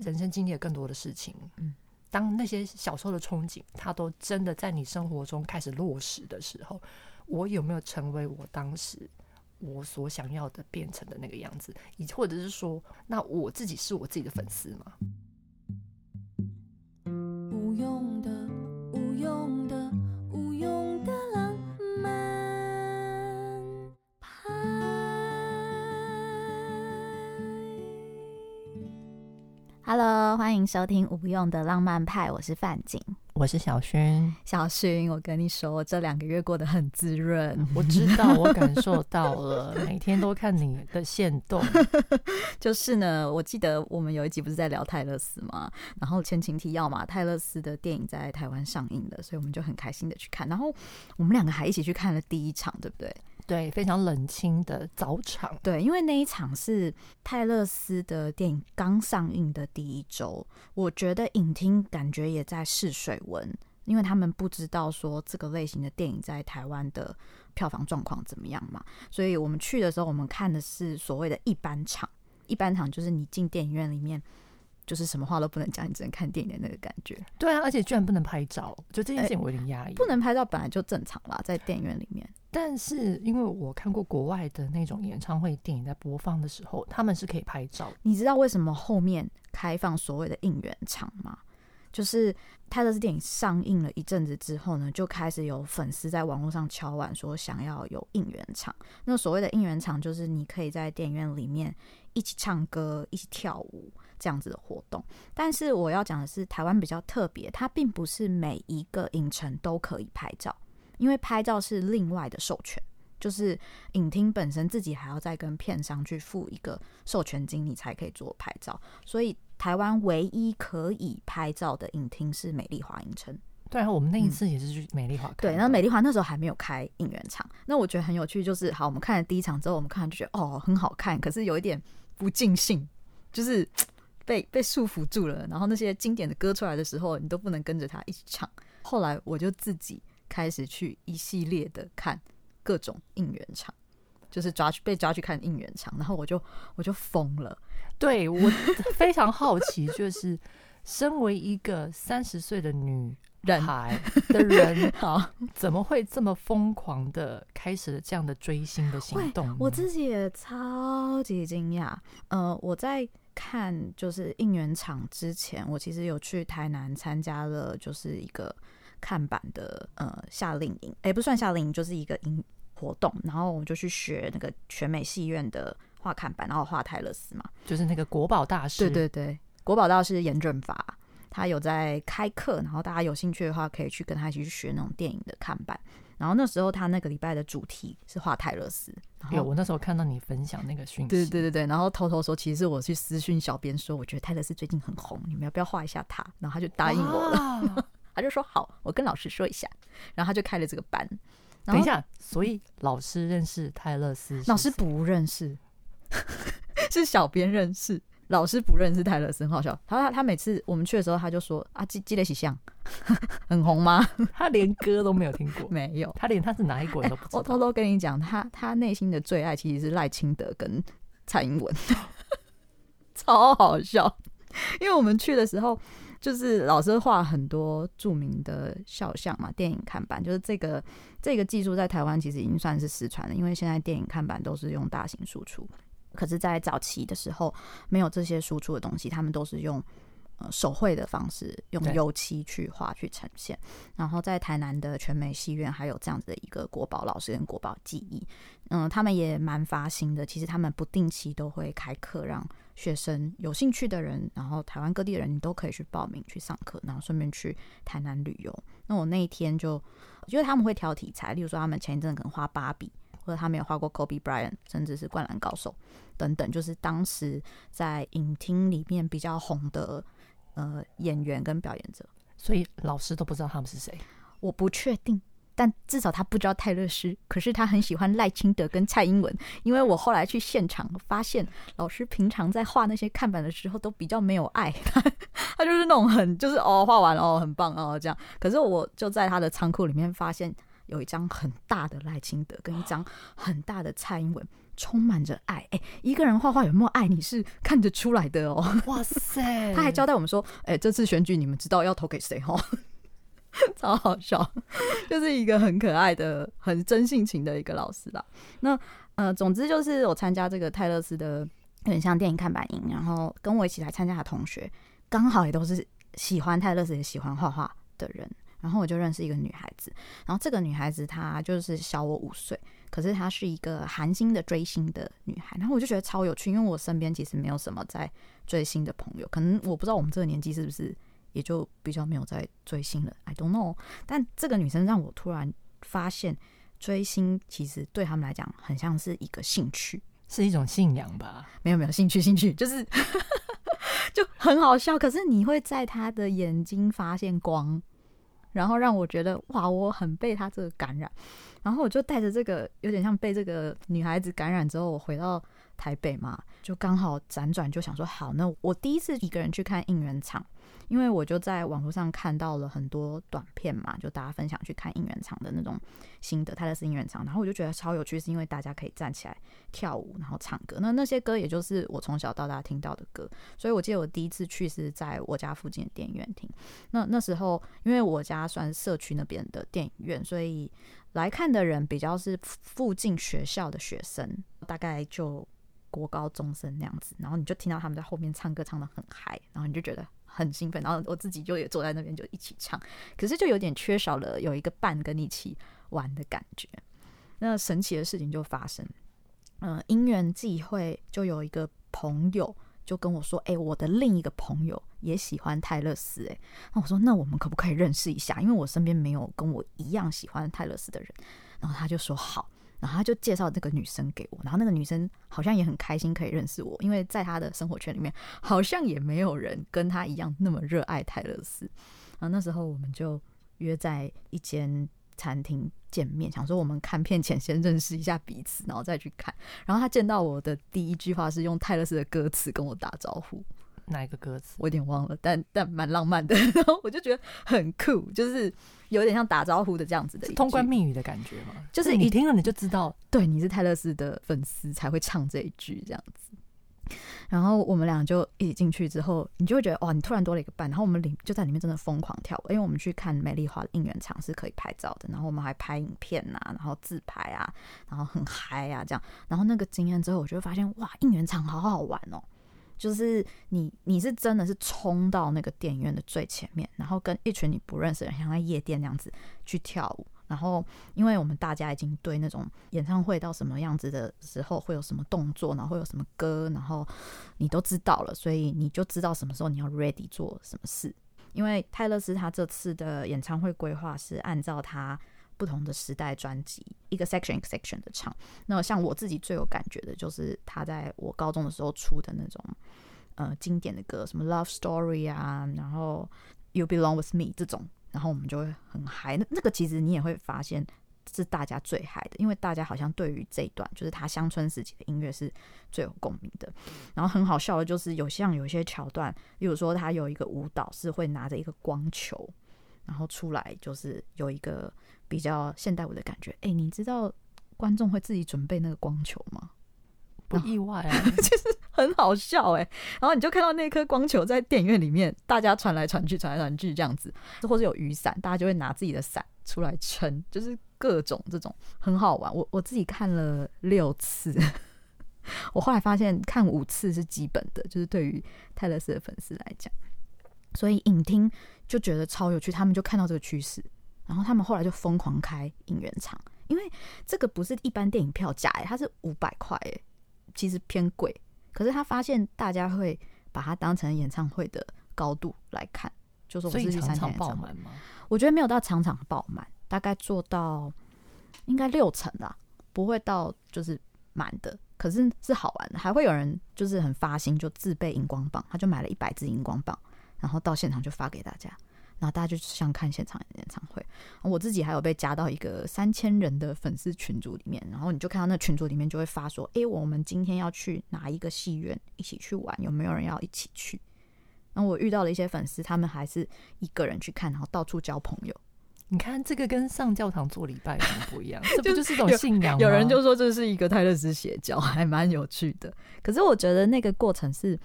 人生经历了更多的事情，嗯，当那些小时候的憧憬，它都真的在你生活中开始落实的时候，我有没有成为我当时我所想要的变成的那个样子？以或者是说，那我自己是我自己的粉丝吗？无用的，无用的，Hello，欢迎收听无用的浪漫派，我是范景。我是小薰，小薰，我跟你说，我这两个月过得很滋润。我知道，我感受到了，每天都看你的线动。就是呢，我记得我们有一集不是在聊泰勒斯吗？然后前情提要嘛，泰勒斯的电影在台湾上映了，所以我们就很开心的去看。然后我们两个还一起去看了第一场，对不对？对，非常冷清的早场。对，因为那一场是泰勒斯的电影刚上映的第一周，我觉得影厅感觉也在试水温，因为他们不知道说这个类型的电影在台湾的票房状况怎么样嘛，所以我们去的时候，我们看的是所谓的一般场。一般场就是你进电影院里面。就是什么话都不能讲，你只能看电影的那个感觉。对啊，而且居然不能拍照，就这件事情我有点压抑。不能拍照本来就正常啦，在电影院里面。但是因为我看过国外的那种演唱会电影在播放的时候，他们是可以拍照。你知道为什么后面开放所谓的应援场吗？就是泰勒斯电影上映了一阵子之后呢，就开始有粉丝在网络上敲碗说想要有应援场。那所谓的应援场就是你可以在电影院里面一起唱歌、一起跳舞。这样子的活动，但是我要讲的是，台湾比较特别，它并不是每一个影城都可以拍照，因为拍照是另外的授权，就是影厅本身自己还要再跟片商去付一个授权金，你才可以做拍照。所以台湾唯一可以拍照的影厅是美丽华影城。对啊，我们那一次也是去美丽华、嗯。对，那美丽华那时候还没有开影院场，那我觉得很有趣，就是好，我们看了第一场之后，我们看就觉得哦很好看，可是有一点不尽兴，就是。被被束缚住了，然后那些经典的歌出来的时候，你都不能跟着他一起唱。后来我就自己开始去一系列的看各种应援场，就是抓去被抓去看应援场，然后我就我就疯了。对，我非常好奇，就是身为一个三十岁的女孩的人，好怎么会这么疯狂的开始了这样的追星的行动？我自己也超级惊讶。呃，我在。看就是应援场之前，我其实有去台南参加了，就是一个看板的呃夏令营，哎、欸，不算夏令营，就是一个营活动。然后我们就去学那个全美戏院的画看板，然后画泰勒斯嘛，就是那个国宝大师。对对对，国宝大师严正法，他有在开课，然后大家有兴趣的话，可以去跟他一起去学那种电影的看板。然后那时候他那个礼拜的主题是画泰勒斯，有我那时候看到你分享那个讯息，对对对对，然后偷偷说，其实我去私讯小编说，我觉得泰勒斯最近很红，你们要不要画一下他？然后他就答应我了，他就说好，我跟老师说一下，然后他就开了这个班。等一下，所以老师认识泰勒斯？老师不认识，是小编认识。老师不认识泰勒斯，很好笑。他他他每次我们去的时候，他就说啊，记记得起像 很红吗？他连歌都没有听过，没有。他连他是哪一国人都不知道。欸、我偷偷跟你讲，他他内心的最爱其实是赖清德跟蔡英文，超好笑。因为我们去的时候，就是老师画很多著名的肖像嘛，电影看板，就是这个这个技术在台湾其实已经算是失传了，因为现在电影看板都是用大型输出。可是，在早期的时候，没有这些输出的东西，他们都是用呃手绘的方式，用油漆去画去呈现。然后，在台南的全美戏院，还有这样子的一个国宝老师跟国宝技艺，嗯、呃，他们也蛮发心的。其实，他们不定期都会开课，让学生有兴趣的人，然后台湾各地的人，你都可以去报名去上课，然后顺便去台南旅游。那我那一天就，因为他们会挑题材，例如说，他们前一阵可能画芭比。或者他们有画过 Kobe Bryant，甚至是灌篮高手等等，就是当时在影厅里面比较红的呃演员跟表演者，所以老师都不知道他们是谁。我不确定，但至少他不知道泰勒斯，可是他很喜欢赖清德跟蔡英文，因为我后来去现场发现，老师平常在画那些看板的时候都比较没有爱，他 他就是那种很就是哦画完了哦很棒哦这样，可是我就在他的仓库里面发现。有一张很大的赖清德，跟一张很大的蔡英文，充满着爱。哎、欸，一个人画画有没有爱，你是看得出来的哦。哇塞！他还交代我们说，哎、欸，这次选举你们知道要投给谁哦？超好笑，就是一个很可爱的、很真性情的一个老师啦。那呃，总之就是我参加这个泰勒斯的很像电影看板营，然后跟我一起来参加的同学，刚好也都是喜欢泰勒斯也喜欢画画的人。然后我就认识一个女孩子，然后这个女孩子她就是小我五岁，可是她是一个韩星的追星的女孩。然后我就觉得超有趣，因为我身边其实没有什么在追星的朋友，可能我不知道我们这个年纪是不是。也就比较没有在追星了，I don't know。但这个女生让我突然发现，追星其实对他们来讲很像是一个兴趣，是一种信仰吧？没有没有，兴趣兴趣就是 就很好笑。可是你会在他的眼睛发现光，然后让我觉得哇，我很被她这个感染。然后我就带着这个有点像被这个女孩子感染之后，我回到台北嘛，就刚好辗转就想说，好，那我第一次一个人去看应援场。因为我就在网络上看到了很多短片嘛，就大家分享去看应援场的那种心得，他的是应援场，然后我就觉得超有趣，是因为大家可以站起来跳舞，然后唱歌。那那些歌也就是我从小到大听到的歌，所以我记得我第一次去是在我家附近的电影院听。那那时候因为我家算社区那边的电影院，所以来看的人比较是附近学校的学生，大概就国高中生那样子。然后你就听到他们在后面唱歌，唱得很嗨，然后你就觉得。很兴奋，然后我自己就也坐在那边就一起唱，可是就有点缺少了有一个伴跟你一起玩的感觉。那神奇的事情就发生，嗯、因缘际会，就有一个朋友就跟我说：“哎、我的另一个朋友也喜欢泰勒斯。”哎，那我说：“那我们可不可以认识一下？因为我身边没有跟我一样喜欢泰勒斯的人。”然后他就说：“好。”然后他就介绍那个女生给我，然后那个女生好像也很开心可以认识我，因为在他的生活圈里面好像也没有人跟他一样那么热爱泰勒斯。然后那时候我们就约在一间餐厅见面，想说我们看片前先认识一下彼此，然后再去看。然后他见到我的第一句话是用泰勒斯的歌词跟我打招呼。哪一个歌词？我有点忘了，但但蛮浪漫的。然后我就觉得很酷，就是有点像打招呼的这样子的通关密语的感觉嘛。就是你听了你就知道，对，你是泰勒斯的粉丝才会唱这一句这样子。然后我们俩就一起进去之后，你就会觉得哇，你突然多了一个伴。然后我们里就在里面真的疯狂跳舞，因为我们去看美丽华的应援场是可以拍照的。然后我们还拍影片呐、啊，然后自拍啊，然后很嗨啊这样。然后那个经验之后，我就会发现哇，应援场好好玩哦。就是你，你是真的是冲到那个电影院的最前面，然后跟一群你不认识的人，像在夜店那样子去跳舞。然后，因为我们大家已经对那种演唱会到什么样子的时候会有什么动作，然后会有什么歌，然后你都知道了，所以你就知道什么时候你要 ready 做什么事。因为泰勒斯他这次的演唱会规划是按照他。不同的时代专辑，一个 section 一个 section 的唱。那像我自己最有感觉的就是他在我高中的时候出的那种呃经典的歌，什么 Love Story 啊，然后 You Belong With Me 这种，然后我们就会很嗨。那那个其实你也会发现是大家最嗨的，因为大家好像对于这一段就是他乡村时期的音乐是最有共鸣的。然后很好笑的就是有像有些桥段，例如说他有一个舞蹈是会拿着一个光球，然后出来就是有一个。比较现代舞的感觉，哎、欸，你知道观众会自己准备那个光球吗？不意外啊，其 实很好笑哎。然后你就看到那颗光球在电影院里面，大家传来传去，传来传去这样子，或者有雨伞，大家就会拿自己的伞出来撑，就是各种这种很好玩。我我自己看了六次，我后来发现看五次是基本的，就是对于泰勒斯的粉丝来讲，所以影厅就觉得超有趣，他们就看到这个趋势。然后他们后来就疯狂开应援场，因为这个不是一般电影票价哎，它是五百块哎，其实偏贵。可是他发现大家会把它当成演唱会的高度来看，就是我是去参加演唱会吗？我觉得没有到场场爆满，大概做到应该六成啦，不会到就是满的。可是是好玩的，还会有人就是很发心，就自备荧光棒，他就买了一百支荧光棒，然后到现场就发给大家。然后大家就像看现场演唱会，我自己还有被加到一个三千人的粉丝群组里面，然后你就看到那群组里面就会发说：“诶，我们今天要去哪一个戏院一起去玩？有没有人要一起去？”然后我遇到了一些粉丝，他们还是一个人去看，然后到处交朋友，你看这个跟上教堂做礼拜有什么不一样？这不就是一种信仰有人就说这是一个泰勒斯邪教，还蛮有趣的。可是我觉得那个过程是，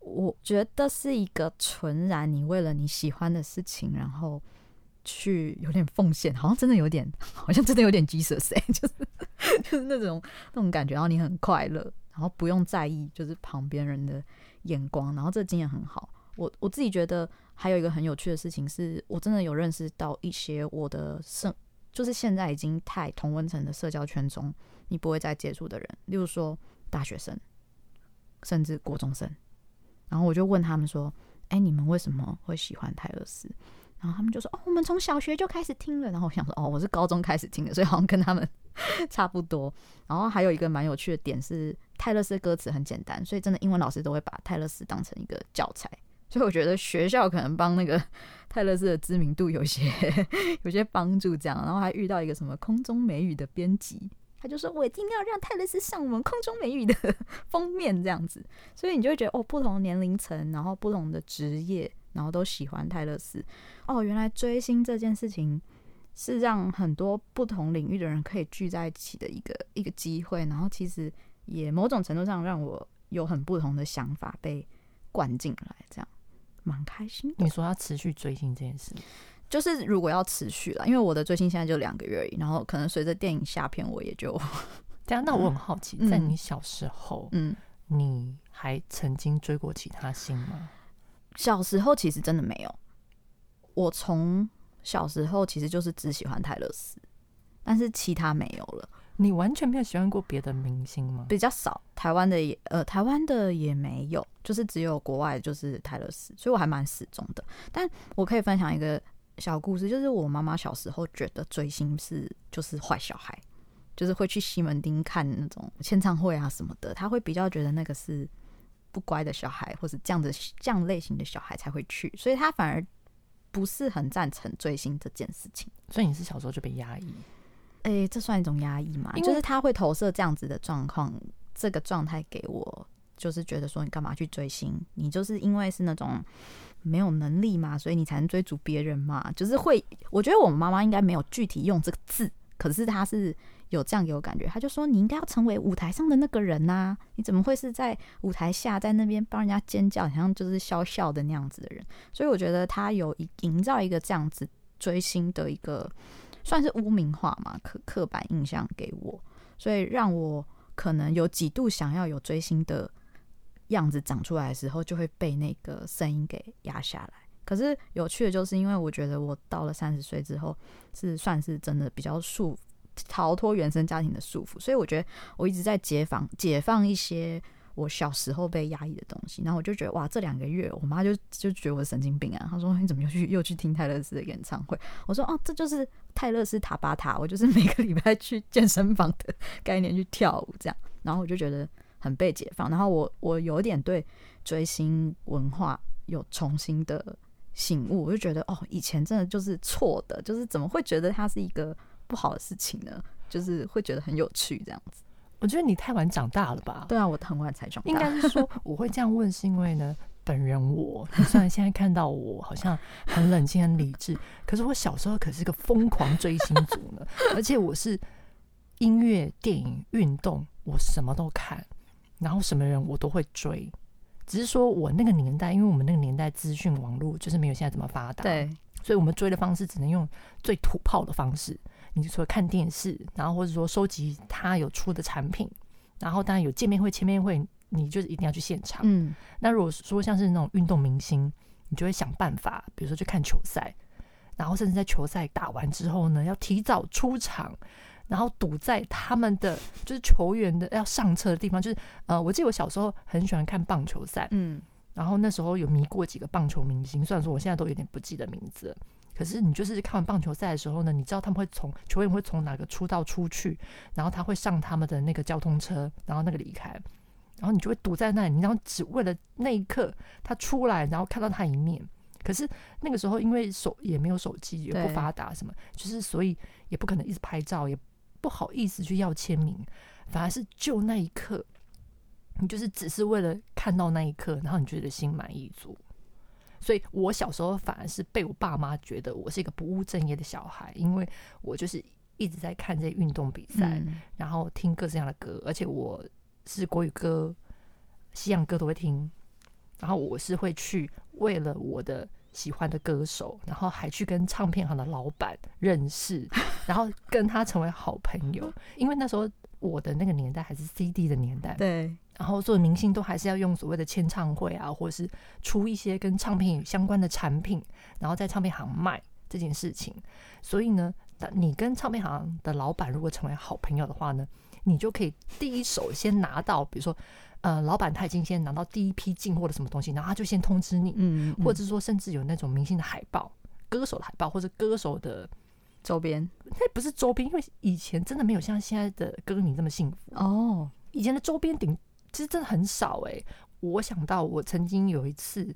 我觉得是一个纯然你为了你喜欢的事情，然后去有点奉献，好像真的有点，好像真的有点 Jesus，就是就是那种那种感觉，然后你很快乐，然后不用在意就是旁边人的眼光，然后这经验很好。我我自己觉得还有一个很有趣的事情是，我真的有认识到一些我的社，就是现在已经太同温层的社交圈中，你不会再接触的人，例如说大学生，甚至国中生。然后我就问他们说：“哎，你们为什么会喜欢泰勒斯？”然后他们就说：“哦，我们从小学就开始听了。”然后我想说：“哦，我是高中开始听的，所以好像跟他们 差不多。”然后还有一个蛮有趣的点是，泰勒斯的歌词很简单，所以真的英文老师都会把泰勒斯当成一个教材。所以我觉得学校可能帮那个 泰勒斯的知名度有些 有些帮助，这样，然后还遇到一个什么空中美语的编辑，他就说我一定要让泰勒斯上我们空中美语的 封面这样子，所以你就会觉得哦，不同年龄层，然后不同的职业，然后都喜欢泰勒斯，哦，原来追星这件事情是让很多不同领域的人可以聚在一起的一个一个机会，然后其实也某种程度上让我有很不同的想法被灌进来，这样。蛮开心。你说要持续追星这件事，就是如果要持续了，因为我的追星现在就两个月而已，然后可能随着电影下片，我也就 这样。那我很好奇，嗯、在你小时候，嗯，你还曾经追过其他星吗？小时候其实真的没有。我从小时候其实就是只喜欢泰勒斯，但是其他没有了。你完全没有喜欢过别的明星吗？比较少，台湾的也呃，台湾的也没有，就是只有国外就是泰勒斯，所以我还蛮死忠的。但我可以分享一个小故事，就是我妈妈小时候觉得追星是就是坏小孩，就是会去西门町看那种签唱会啊什么的，她会比较觉得那个是不乖的小孩，或者这样的这样类型的小孩才会去，所以她反而不是很赞成追星这件事情。所以你是小时候就被压抑？诶、欸，这算一种压抑吗？就是他会投射这样子的状况，这个状态给我，就是觉得说你干嘛去追星？你就是因为是那种没有能力嘛，所以你才能追逐别人嘛。就是会，我觉得我妈妈应该没有具体用这个字，可是她是有这样给我感觉。她就说你应该要成为舞台上的那个人呐、啊，你怎么会是在舞台下在那边帮人家尖叫，好像就是笑笑的那样子的人？所以我觉得她有营造一个这样子追星的一个。算是污名化嘛，刻刻板印象给我，所以让我可能有几度想要有追星的样子长出来的时候，就会被那个声音给压下来。可是有趣的就是，因为我觉得我到了三十岁之后，是算是真的比较束逃脱原生家庭的束缚，所以我觉得我一直在解放解放一些。我小时候被压抑的东西，然后我就觉得哇，这两个月我妈就就觉得我神经病啊。她说你怎么又去又去听泰勒斯的演唱会？我说哦，这就是泰勒斯塔巴塔，我就是每个礼拜去健身房的概念去跳舞这样。然后我就觉得很被解放，然后我我有点对追星文化有重新的醒悟，我就觉得哦，以前真的就是错的，就是怎么会觉得它是一个不好的事情呢？就是会觉得很有趣这样子。我觉得你太晚长大了吧？对啊，我很晚才长大。应该是说，我会这样问，是因为呢，本人我虽然现在看到我好像很冷静、很理智，可是我小时候可是个疯狂追星族呢。而且我是音乐、电影、运动，我什么都看，然后什么人我都会追。只是说我那个年代，因为我们那个年代资讯网络就是没有现在这么发达，对，所以我们追的方式只能用最土炮的方式。你就说看电视，然后或者说收集他有出的产品，然后当然有见面会、签面会，你就是一定要去现场。嗯，那如果说像是那种运动明星，你就会想办法，比如说去看球赛，然后甚至在球赛打完之后呢，要提早出场，然后堵在他们的就是球员的要上车的地方。就是呃，我记得我小时候很喜欢看棒球赛，嗯，然后那时候有迷过几个棒球明星，虽然说我现在都有点不记得名字了。可是你就是看完棒球赛的时候呢，你知道他们会从球员会从哪个出道出去，然后他会上他们的那个交通车，然后那个离开，然后你就会堵在那里，你然后只为了那一刻他出来，然后看到他一面。可是那个时候因为手也没有手机，也不发达，什么就是所以也不可能一直拍照，也不好意思去要签名，反而是就那一刻，你就是只是为了看到那一刻，然后你觉得心满意足。所以我小时候反而是被我爸妈觉得我是一个不务正业的小孩，因为我就是一直在看这些运动比赛，嗯、然后听各式各样的歌，而且我是国语歌、西洋歌都会听，然后我是会去为了我的喜欢的歌手，然后还去跟唱片行的老板认识，然后跟他成为好朋友，因为那时候我的那个年代还是 CD 的年代，对。然后做明星都还是要用所谓的签唱会啊，或者是出一些跟唱片相关的产品，然后在唱片行卖这件事情。所以呢，你跟唱片行的老板如果成为好朋友的话呢，你就可以第一手先拿到，比如说，呃，老板他已经先拿到第一批进货的什么东西，然后他就先通知你，嗯，或者是说甚至有那种明星的海报、歌手的海报或者歌手的周边，那不是周边，因为以前真的没有像现在的歌迷这么幸福哦。以前的周边顶。其实真的很少哎、欸，我想到我曾经有一次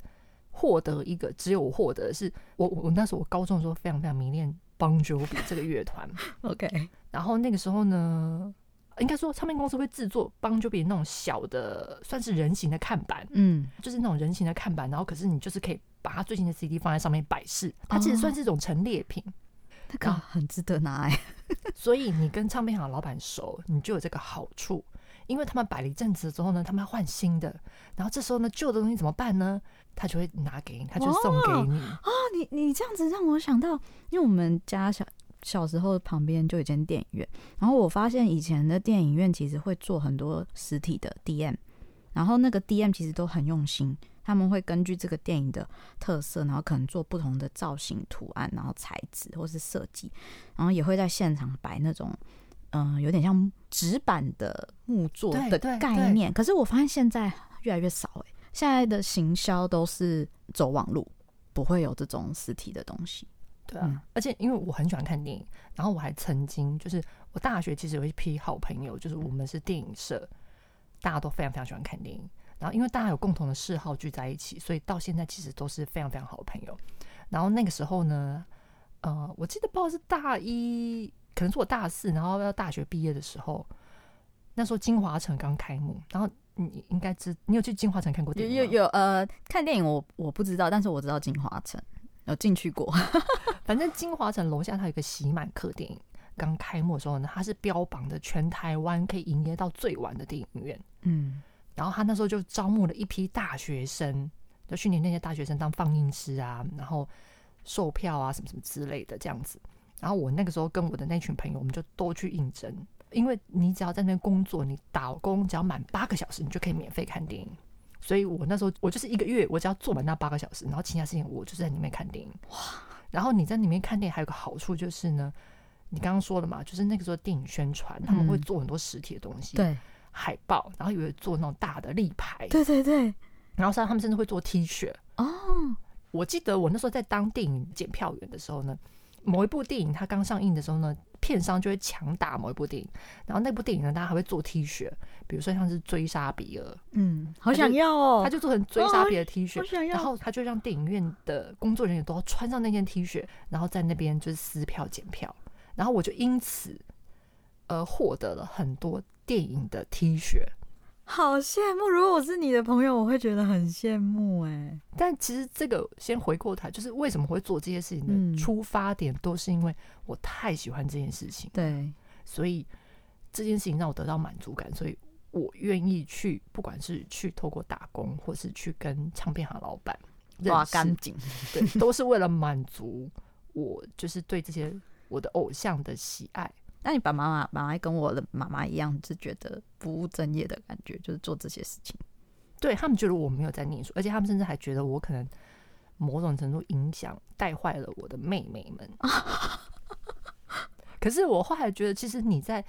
获得一个，只有我获得的是我我那时候我高中的时候非常非常迷恋 Bon Jovi 这个乐团，OK，然后那个时候呢，应该说唱片公司会制作 Bon Jovi 那种小的算是人形的看板，嗯，就是那种人形的看板，然后可是你就是可以把它最新的 CD 放在上面摆饰，它其实算是一种陈列品，那个很值得拿哎，所以你跟唱片行老板熟，你就有这个好处。因为他们摆了一阵子之后呢，他们要换新的，然后这时候呢，旧的东西怎么办呢？他就会拿给你，他就送给你。啊、哦，你你这样子让我想到，因为我们家小小时候旁边就有一间电影院，然后我发现以前的电影院其实会做很多实体的 DM，然后那个 DM 其实都很用心，他们会根据这个电影的特色，然后可能做不同的造型、图案，然后材质或是设计，然后也会在现场摆那种。嗯，有点像纸板的木作的概念，可是我发现现在越来越少哎、欸。现在的行销都是走网路，不会有这种实体的东西。对啊，嗯、而且因为我很喜欢看电影，然后我还曾经就是我大学其实有一批好朋友，就是我们是电影社，大家都非常非常喜欢看电影。然后因为大家有共同的嗜好聚在一起，所以到现在其实都是非常非常好的朋友。然后那个时候呢，呃，我记得不知道是大一。可能是我大四，然后要大学毕业的时候，那时候金华城刚开幕，然后你应该知，你有去金华城看过电影吗？有有，有呃，看电影我我不知道，但是我知道金华城有进去过。反正金华城楼下它有一个喜满客电影，刚开幕的时候呢，它是标榜的全台湾可以营业到最晚的电影院。嗯，然后他那时候就招募了一批大学生，就训练那些大学生当放映师啊，然后售票啊什么什么之类的这样子。然后我那个时候跟我的那群朋友，我们就都去应征，因为你只要在那边工作，你打工只要满八个小时，你就可以免费看电影。所以我那时候我就是一个月，我只要做满那八个小时，然后其他事情我就是在里面看电影。哇！然后你在里面看电影还有个好处就是呢，你刚刚说了嘛，就是那个时候电影宣传他们会做很多实体的东西，对，海报，然后也会做那种大的立牌，对对对，然后像他们甚至会做 T 恤哦。我记得我那时候在当电影检票员的时候呢。某一部电影它刚上映的时候呢，片商就会强打某一部电影，然后那部电影呢，大家还会做 T 恤，比如说像是追杀比尔，嗯，好想要哦，他就做成追杀比尔 T 恤，哦，然后他就让电影院的工作人员都要穿上那件 T 恤，然后在那边就是撕票检票，然后我就因此而获得了很多电影的 T 恤。好羡慕！如果我是你的朋友，我会觉得很羡慕哎。但其实这个先回过头，就是为什么会做这些事情的出发点，都是因为我太喜欢这件事情。对，所以这件事情让我得到满足感，所以我愿意去，不管是去透过打工，或是去跟唱片行老板挖干净，对，都是为了满足我，就是对这些我的偶像的喜爱。那你爸爸妈妈妈妈跟我的妈妈一样，是觉得不务正业的感觉，就是做这些事情。对，他们觉得我没有在念书，而且他们甚至还觉得我可能某种程度影响带坏了我的妹妹们。可是我后来觉得，其实你在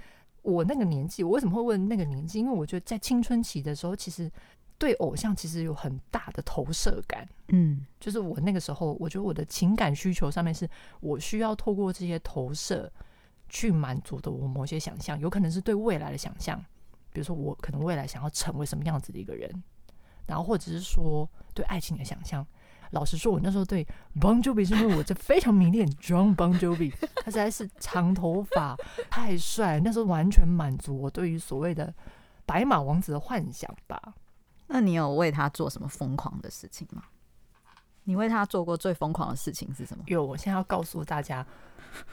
我那个年纪，我为什么会问那个年纪？因为我觉得在青春期的时候，其实对偶像其实有很大的投射感。嗯，就是我那个时候，我觉得我的情感需求上面是我需要透过这些投射。去满足的我某些想象，有可能是对未来的想象，比如说我可能未来想要成为什么样子的一个人，然后或者是说对爱情的想象。老实说，我那时候对 Bon Jovi 是因为我这非常迷恋 John Bon Jovi，他实在是长头发太帅，那时候完全满足我对于所谓的白马王子的幻想吧。那你有为他做什么疯狂的事情吗？你为他做过最疯狂的事情是什么？有，我现在要告诉大家，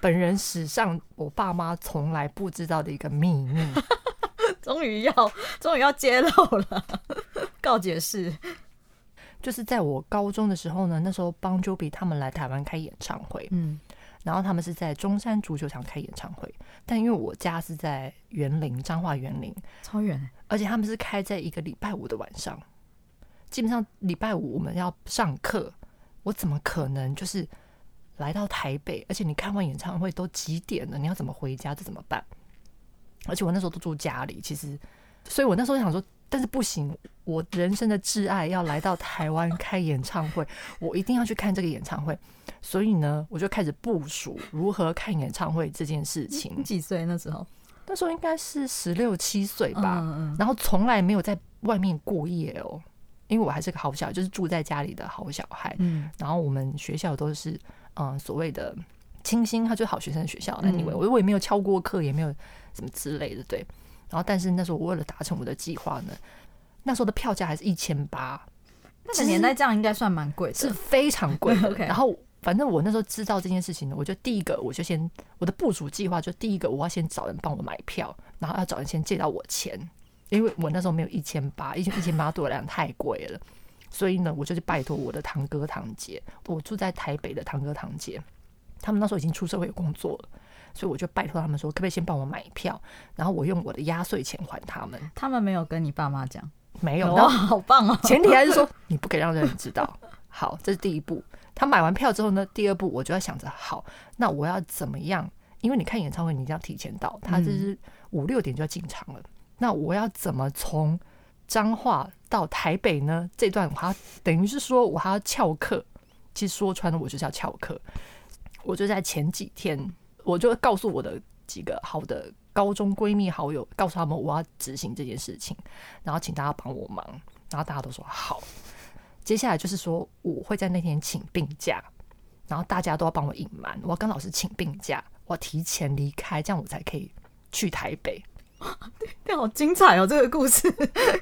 本人史上我爸妈从来不知道的一个秘密，终于要终于要揭露了，告解释。就是在我高中的时候呢，那时候邦乔比他们来台湾开演唱会，嗯，然后他们是在中山足球场开演唱会，但因为我家是在园林彰化园林，超远，而且他们是开在一个礼拜五的晚上，基本上礼拜五我们要上课，我怎么可能就是来到台北？而且你看完演唱会都几点了？你要怎么回家？这怎么办？而且我那时候都住家里，其实，所以我那时候想说。但是不行，我人生的挚爱要来到台湾开演唱会，我一定要去看这个演唱会。所以呢，我就开始部署如何看演唱会这件事情。你几岁那时候？那时候应该是十六七岁吧。嗯嗯。然后从来没有在外面过夜哦，因为我还是个好小孩，就是住在家里的好小孩。嗯。然后我们学校都是嗯所谓的清新，他就是好学生的学校。那因为我我也没有翘过课，也没有什么之类的，对。然后，但是那时候我为了达成我的计划呢，那时候的票价还是一千八，那个年代这样应该算蛮贵的，是非常贵的。Okay. 然后，反正我那时候知道这件事情呢，我就第一个我就先我的部署计划就第一个我要先找人帮我买票，然后要找人先借到我钱，因为我那时候没有一千八，一千一千八对我来讲太贵了，所以呢，我就去拜托我的堂哥堂姐，我住在台北的堂哥堂姐，他们那时候已经出社会有工作了。所以我就拜托他们说，可不可以先帮我买票，然后我用我的压岁钱还他们。他们没有跟你爸妈讲，没有。哇，好棒哦！前提还是说你不可以让人知道。好，这是第一步。他买完票之后呢，第二步我就要想着，好，那我要怎么样？因为你看演唱会，你一定要提前到，他就是五六点就要进场了。那我要怎么从彰化到台北呢？这段我还要等于是说我还要翘课。其实说穿了，我就是要翘课。我就在前几天。我就告诉我的几个好的高中闺蜜好友，告诉他们我要执行这件事情，然后请大家帮我忙，然后大家都说好。接下来就是说我会在那天请病假，然后大家都要帮我隐瞒，我要跟老师请病假，我要提前离开，这样我才可以去台北。这好精彩哦，这个故事。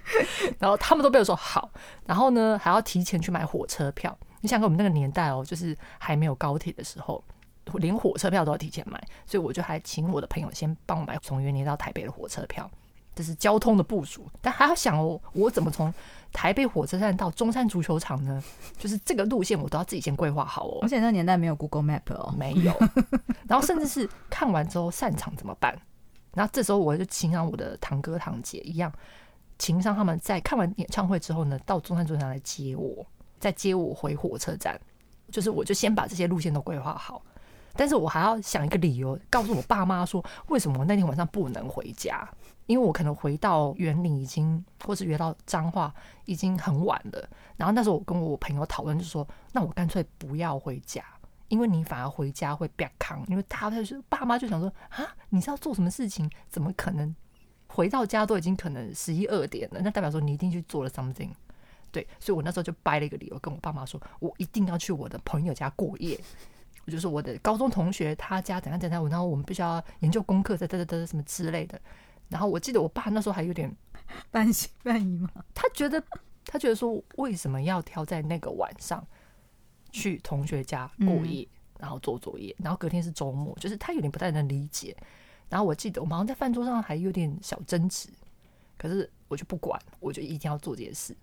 然后他们都被我说好，然后呢还要提前去买火车票。你想看我们那个年代哦，就是还没有高铁的时候。连火车票都要提前买，所以我就还请我的朋友先帮我买从员林到台北的火车票，这是交通的部署。但还要想哦，我怎么从台北火车站到中山足球场呢？就是这个路线我都要自己先规划好哦。而且那年代没有 Google Map 哦，没有。然后甚至是看完之后散场怎么办？然后这时候我就请上我的堂哥堂姐一样，请上他们在看完演唱会之后呢，到中山足球场来接我，再接我回火车站。就是我就先把这些路线都规划好。但是我还要想一个理由，告诉我爸妈说，为什么我那天晚上不能回家？因为我可能回到园林已经，或是约到彰化已经很晚了。然后那时候我跟我朋友讨论，就说，那我干脆不要回家，因为你反而回家会变康。因为他就是爸妈就想说，啊，你是要做什么事情？怎么可能回到家都已经可能十一二点了？那代表说你一定去做了 something。对，所以我那时候就掰了一个理由，跟我爸妈说，我一定要去我的朋友家过夜。我就是我的高中同学，他家怎样怎样，然后我们必须要研究功课，嘚嘚嘚什么之类的。然后我记得我爸那时候还有点半信半疑嘛，他觉得他觉得说，为什么要挑在那个晚上去同学家过夜，然后做作业，然后隔天是周末，就是他有点不太能理解。然后我记得我们好像在饭桌上还有点小争执，可是我就不管，我就一定要做这件事。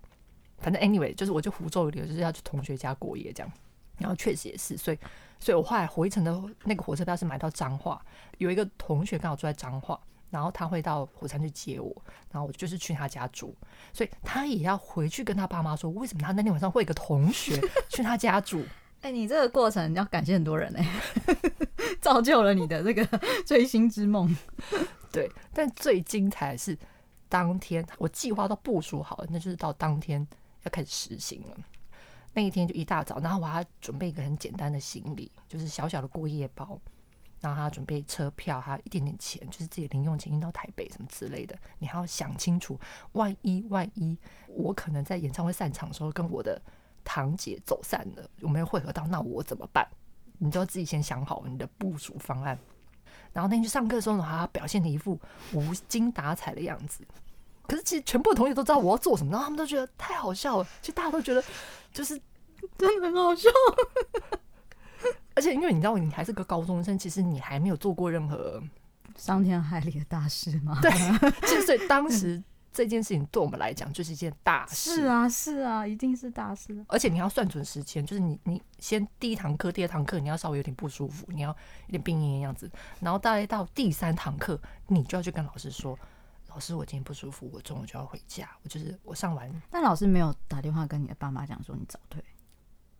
反正 anyway，就是我就胡诌一点，就是要去同学家过夜这样。然后确实也是，所以，所以我后来回程的那个火车票是买到彰化，有一个同学刚好住在彰化，然后他会到火车站去接我，然后我就是去他家住，所以他也要回去跟他爸妈说，为什么他那天晚上会有个同学 去他家住？哎、欸，你这个过程要感谢很多人哎、欸，造就了你的这个追星之梦。对，但最精彩的是当天我计划都部署好了，那就是到当天要开始实行了。那一天就一大早，然后我还要准备一个很简单的行李，就是小小的过夜包，然后还要准备车票，还有一点点钱，就是自己零用钱运到台北什么之类的。你还要想清楚，万一万一我可能在演唱会散场的时候跟我的堂姐走散了，有没有会合到，那我怎么办？你就要自己先想好你的部署方案。然后那天去上课的时候呢，还要表现的一副无精打采的样子。可是其实全部的同学都知道我要做什么，然后他们都觉得太好笑了。其实大家都觉得，就是真的很好笑。而且因为你知道，你还是个高中生，其实你还没有做过任何伤天害理的大事吗？对，其实所以当时这件事情对我们来讲就是一件大事。是啊，是啊，一定是大事。而且你要算准时间，就是你你先第一堂课、第二堂课你要稍微有点不舒服，你要有点病恹恹样子，然后大概到第三堂课，你就要去跟老师说：“老师，我今天不舒服，我中午就要回家。”我就是我上完，但老师没有打电话跟你的爸妈讲说你早退。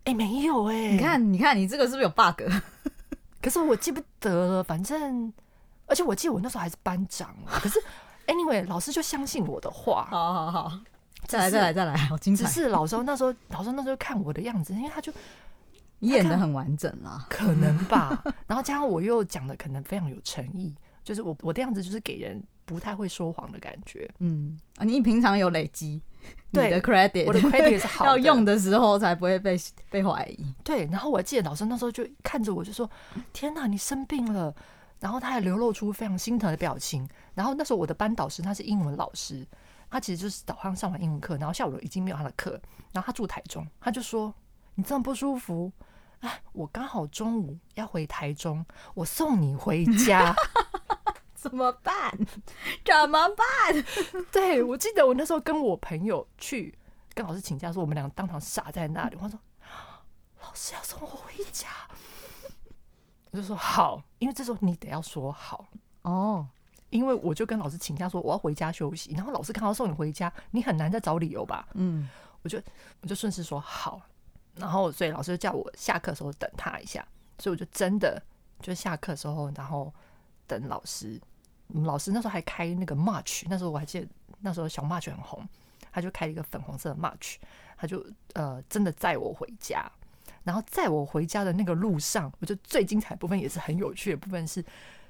哎、欸，没有哎、欸，你看，你看，你这个是不是有 bug？可是我记不得了，反正，而且我记得我那时候还是班长。可是，anyway，老师就相信我的话。好好好，再来，再来，再来，好精彩。只是老师那时候，老师那时候看我的样子，因为他就演的很完整啦，可能吧。然后加上我又讲的可能非常有诚意，就是我我的样子就是给人不太会说谎的感觉。嗯啊，你平常有累积。对 你的 credit，我的 credit 是好的，要用的时候才不会被被怀疑。对，然后我记得老师那时候就看着我就说：“天哪，你生病了。”然后他还流露出非常心疼的表情。然后那时候我的班导师他是英文老师，他其实就是早上上完英文课，然后下午已经没有他的课。然后他住台中，他就说：“你这么不舒服，哎，我刚好中午要回台中，我送你回家。”怎么办？怎么办？对，我记得我那时候跟我朋友去跟老师请假，说我们俩当场傻在那里。我说：“老师要送我回家。”我就说：“好，因为这时候你得要说好哦，因为我就跟老师请假说我要回家休息。然后老师刚好送你回家，你很难再找理由吧？嗯，我就我就顺势说好。然后所以老师就叫我下课的时候等他一下，所以我就真的就下课的时候，然后等老师。老师那时候还开那个 March，那时候我还记得，那时候小 March 很红，他就开了一个粉红色的 March，他就呃真的载我回家，然后载我回家的那个路上，我觉得最精彩的部分也是很有趣的部分是，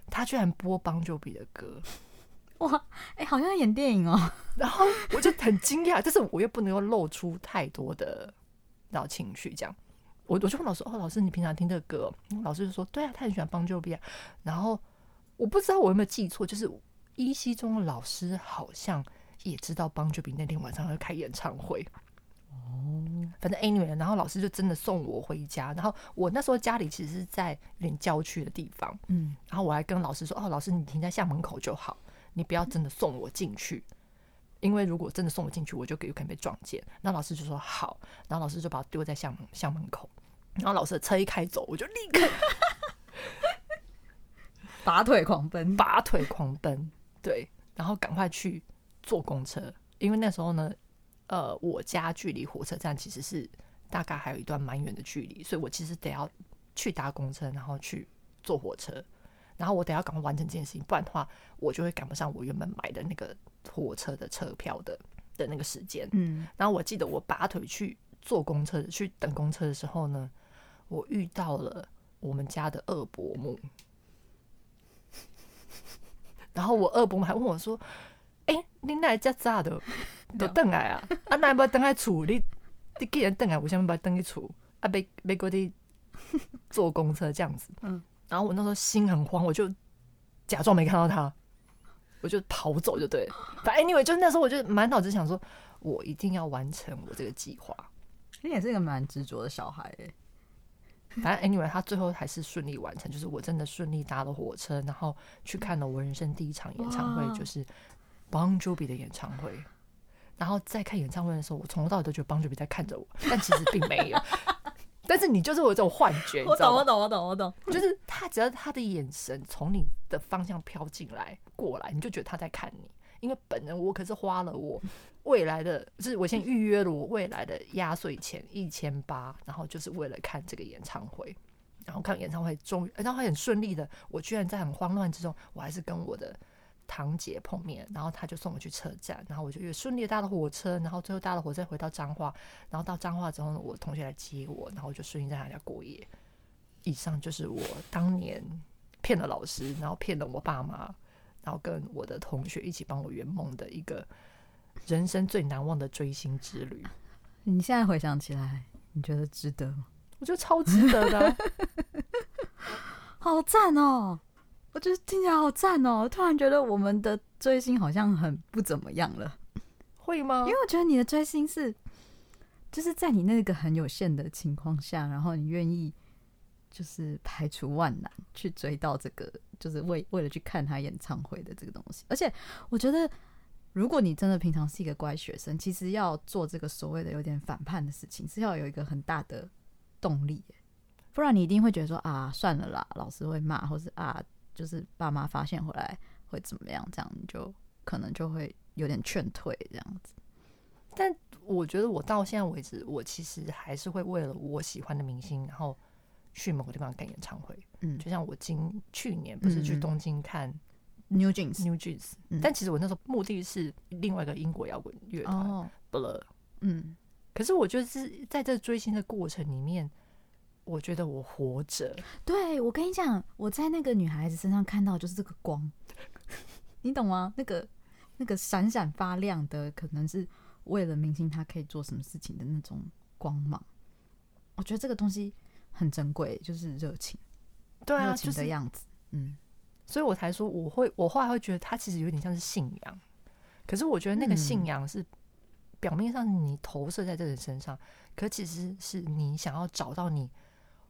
他居然播邦乔比的歌，哇，哎、欸，好像演电影哦，然后我就很惊讶，但是我又不能够露出太多的然后情绪，这样，我我就问老师，哦，老师你平常听这个歌？老师就说，对啊，他很喜欢邦乔比啊，然后。我不知道我有没有记错，就是依稀中的老师好像也知道邦就比那天晚上要开演唱会哦。反正 anyway，然后老师就真的送我回家。然后我那时候家里其实是在有点郊区的地方，嗯。然后我还跟老师说：“哦，老师你停在校门口就好，你不要真的送我进去，因为如果真的送我进去，我就有可能被撞见。”那老师就说：“好。”然后老师就把我丢在校门校门口。然后老师的车一开走，我就立刻。拔腿狂奔，拔腿狂奔，对，然后赶快去坐公车，因为那时候呢，呃，我家距离火车站其实是大概还有一段蛮远的距离，所以我其实得要去搭公车，然后去坐火车，然后我得要赶快完成这件事情，不然的话，我就会赶不上我原本买的那个火车的车票的的那个时间。嗯，然后我记得我拔腿去坐公车，去等公车的时候呢，我遇到了我们家的二伯母。然后我二伯母还问我说：“哎、欸，你哪家咋的都等来啊？啊，那不要等来处理？你既然等来，我想不要等你处啊？别别过去坐公车这样子。嗯，然后我那时候心很慌，我就假装没看到他，我就跑走就对了。反正 anyway，就是那时候我就满脑子想说，我一定要完成我这个计划。你也是一个蛮执着的小孩哎。”反正 anyway，他最后还是顺利完成，就是我真的顺利搭了火车，然后去看了我人生第一场演唱会，就是 Bon Jovi 的演唱会。然后在看演唱会的时候，我从头到尾都觉得 Bon Jovi 在看着我，但其实并没有。但是你就是我有这种幻觉，我懂，我懂，我懂，我懂。就是他只要他的眼神从你的方向飘进来过来，你就觉得他在看你。因为本人我可是花了我未来的，就是我先预约了我未来的压岁钱一千八，然后就是为了看这个演唱会，然后看演唱会终于，然后很顺利的，我居然在很慌乱之中，我还是跟我的堂姐碰面，然后他就送我去车站，然后我就也顺利的搭了火车，然后最后搭了火车回到彰化，然后到彰化之后呢，我同学来接我，然后我就顺利在他家过夜。以上就是我当年骗了老师，然后骗了我爸妈。然后跟我的同学一起帮我圆梦的一个人生最难忘的追星之旅。你现在回想起来，你觉得值得吗？我觉得超值得的，好赞哦！我觉得听起来好赞哦！突然觉得我们的追星好像很不怎么样了，会吗？因为我觉得你的追星是就是在你那个很有限的情况下，然后你愿意就是排除万难去追到这个，就是为为了去看他演唱会的这个东西。而且我觉得，如果你真的平常是一个乖学生，其实要做这个所谓的有点反叛的事情，是要有一个很大的动力，不然你一定会觉得说啊，算了啦，老师会骂，或是啊，就是爸妈发现回来会怎么样，这样你就可能就会有点劝退这样子。但我觉得我到现在为止，我其实还是会为了我喜欢的明星，然后去某个地方看演唱会。嗯，就像我今去年不是去东京看 New Jeans New Jeans，但其实我那时候目的是另外一个英国摇滚乐团 Blur。嗯，可是我觉得是在这追星的过程里面，我觉得我活着。对，我跟你讲，我在那个女孩子身上看到就是这个光，你懂吗？那个那个闪闪发亮的，可能是。为了明星，他可以做什么事情的那种光芒，我觉得这个东西很珍贵，就是热情，对啊，热情的样子，嗯，所以我才说我会，我后来会觉得他其实有点像是信仰，可是我觉得那个信仰是表面上你投射在这人身上，可其实是你想要找到你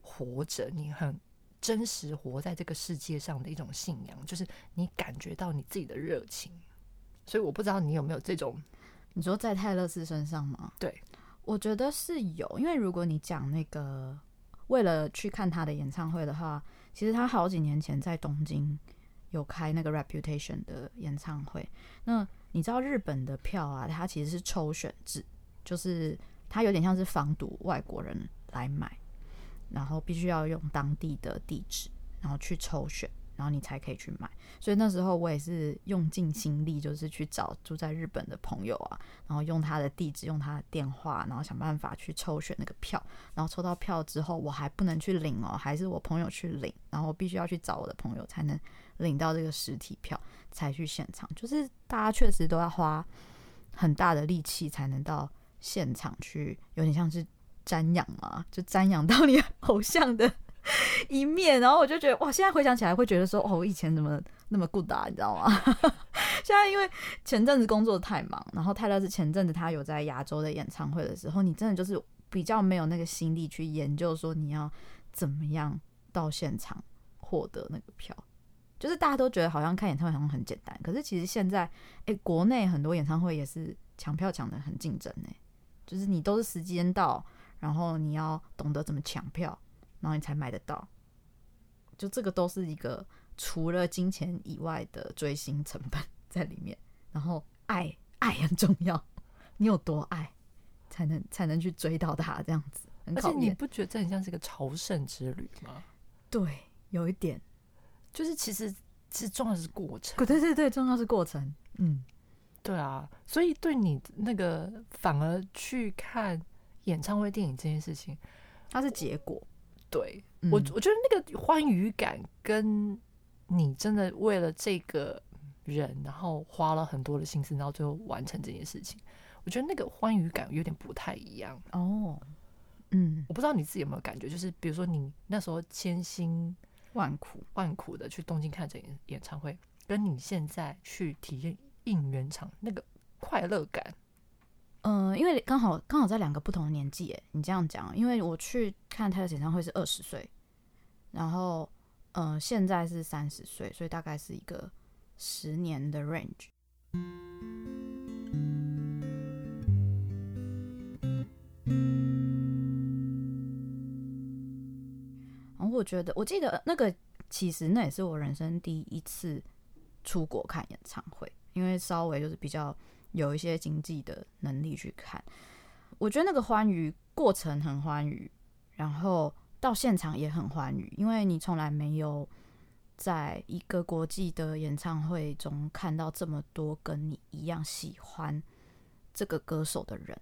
活着，你很真实活在这个世界上的一种信仰，就是你感觉到你自己的热情，所以我不知道你有没有这种。你说在泰勒斯身上吗？对，我觉得是有，因为如果你讲那个为了去看他的演唱会的话，其实他好几年前在东京有开那个 Reputation 的演唱会。那你知道日本的票啊，它其实是抽选制，就是它有点像是防堵外国人来买，然后必须要用当地的地址，然后去抽选。然后你才可以去买，所以那时候我也是用尽心力，就是去找住在日本的朋友啊，然后用他的地址，用他的电话，然后想办法去抽选那个票。然后抽到票之后，我还不能去领哦，还是我朋友去领，然后我必须要去找我的朋友才能领到这个实体票，才去现场。就是大家确实都要花很大的力气才能到现场去，有点像是瞻仰嘛，就瞻仰到你 偶像的。一面，然后我就觉得哇，现在回想起来会觉得说，哦，我以前怎么那么孤单，你知道吗？现在因为前阵子工作太忙，然后泰勒是前阵子他有在亚洲的演唱会的时候，你真的就是比较没有那个心力去研究说你要怎么样到现场获得那个票。就是大家都觉得好像看演唱会好像很简单，可是其实现在，哎，国内很多演唱会也是抢票抢得很竞争呢。就是你都是时间到，然后你要懂得怎么抢票。然后你才买得到，就这个都是一个除了金钱以外的追星成本 在里面。然后爱爱很重要，你有多爱，才能才能去追到他这样子。而且你不觉得这很像是一个朝圣之旅吗？对，有一点，就是其实其实重要的是过程。对对对，重要是过程。嗯，对啊，所以对你那个反而去看演唱会电影这件事情，它是结果。对我，我觉得那个欢愉感跟你真的为了这个人，然后花了很多的心思，然后最后完成这件事情，我觉得那个欢愉感有点不太一样哦。嗯，我不知道你自己有没有感觉，就是比如说你那时候千辛万苦万苦的去东京看这演演唱会，跟你现在去体验应援场那个快乐感。嗯，因为刚好刚好在两个不同的年纪，哎，你这样讲，因为我去看他的演唱会是二十岁，然后嗯，现在是三十岁，所以大概是一个十年的 range。然后我觉得，我记得那个其实那也是我人生第一次出国看演唱会，因为稍微就是比较。有一些经济的能力去看，我觉得那个欢愉过程很欢愉，然后到现场也很欢愉，因为你从来没有在一个国际的演唱会中看到这么多跟你一样喜欢这个歌手的人，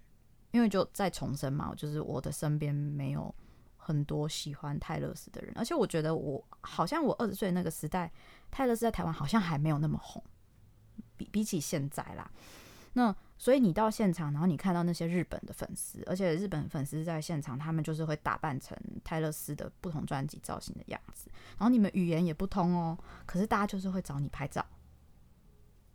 因为就在重生嘛，就是我的身边没有很多喜欢泰勒斯的人，而且我觉得我好像我二十岁那个时代，泰勒斯在台湾好像还没有那么红，比比起现在啦。那所以你到现场，然后你看到那些日本的粉丝，而且日本粉丝在现场，他们就是会打扮成泰勒斯的不同专辑造型的样子。然后你们语言也不通哦，可是大家就是会找你拍照。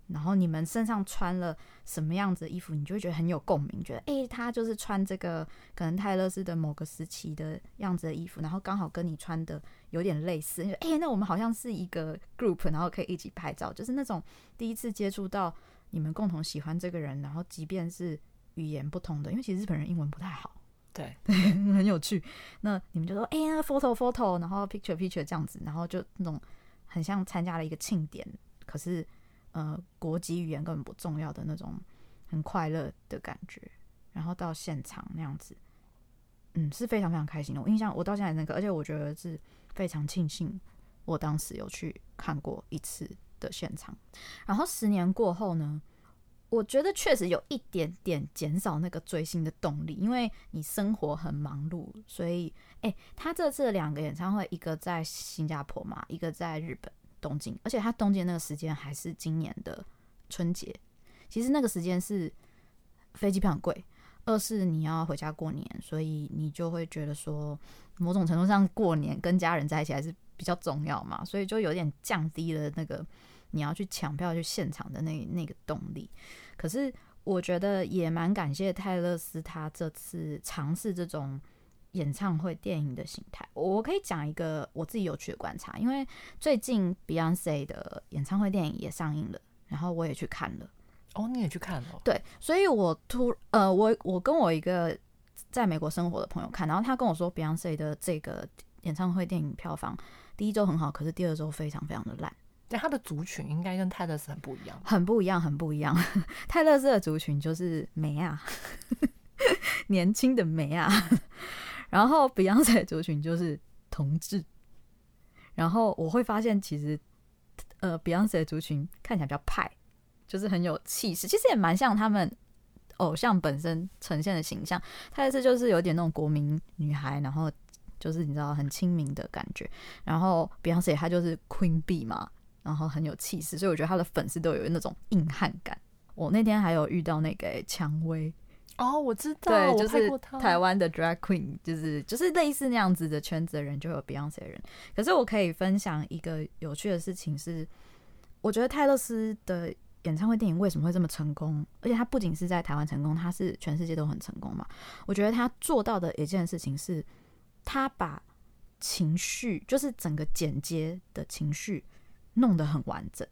然后你们身上穿了什么样子的衣服，你就会觉得很有共鸣，觉得诶，他就是穿这个可能泰勒斯的某个时期的样子的衣服，然后刚好跟你穿的有点类似，诶，那我们好像是一个 group，然后可以一起拍照，就是那种第一次接触到你们共同喜欢这个人，然后即便是语言不同的，因为其实日本人英文不太好，对对，很有趣。那你们就说诶，那个 photo photo，然后 picture picture 这样子，然后就那种很像参加了一个庆典，可是。呃，国籍语言根本不重要的那种很快乐的感觉，然后到现场那样子，嗯，是非常非常开心的。我印象我到现在那个，而且我觉得是非常庆幸我当时有去看过一次的现场。然后十年过后呢，我觉得确实有一点点减少那个追星的动力，因为你生活很忙碌，所以，哎、欸，他这次两个演唱会，一个在新加坡嘛，一个在日本。东京，而且他东京那个时间还是今年的春节。其实那个时间是飞机票很贵，二是你要回家过年，所以你就会觉得说，某种程度上过年跟家人在一起还是比较重要嘛，所以就有点降低了那个你要去抢票去现场的那那个动力。可是我觉得也蛮感谢泰勒斯他这次尝试这种。演唱会电影的形态，我可以讲一个我自己有趣的观察，因为最近 Beyonce 的演唱会电影也上映了，然后我也去看了。哦，你也去看了？对，所以我突呃，我我跟我一个在美国生活的朋友看，然后他跟我说 Beyonce 的这个演唱会电影票房第一周很好，可是第二周非常非常的烂。但他的族群应该跟泰勒斯很不一样，很不一样，很不一样。泰勒斯的族群就是美啊，年轻的美啊。然后 Beyonce 的族群就是同志，然后我会发现其实，呃，Beyonce 的族群看起来比较派，就是很有气势，其实也蛮像他们偶像本身呈现的形象。泰勒斯就是有点那种国民女孩，然后就是你知道很亲民的感觉。然后 Beyonce 她就是 Queen B 嘛，然后很有气势，所以我觉得他的粉丝都有那种硬汉感。我那天还有遇到那个蔷薇。哦，我知道，对，就是台湾的 drag queen，就是就是类似那样子的圈子的人，就有 Beyonce 的人。可是我可以分享一个有趣的事情是，我觉得泰勒斯的演唱会电影为什么会这么成功？而且他不仅是在台湾成功，他是全世界都很成功嘛。我觉得他做到的一件事情是，他把情绪，就是整个剪接的情绪弄得很完整。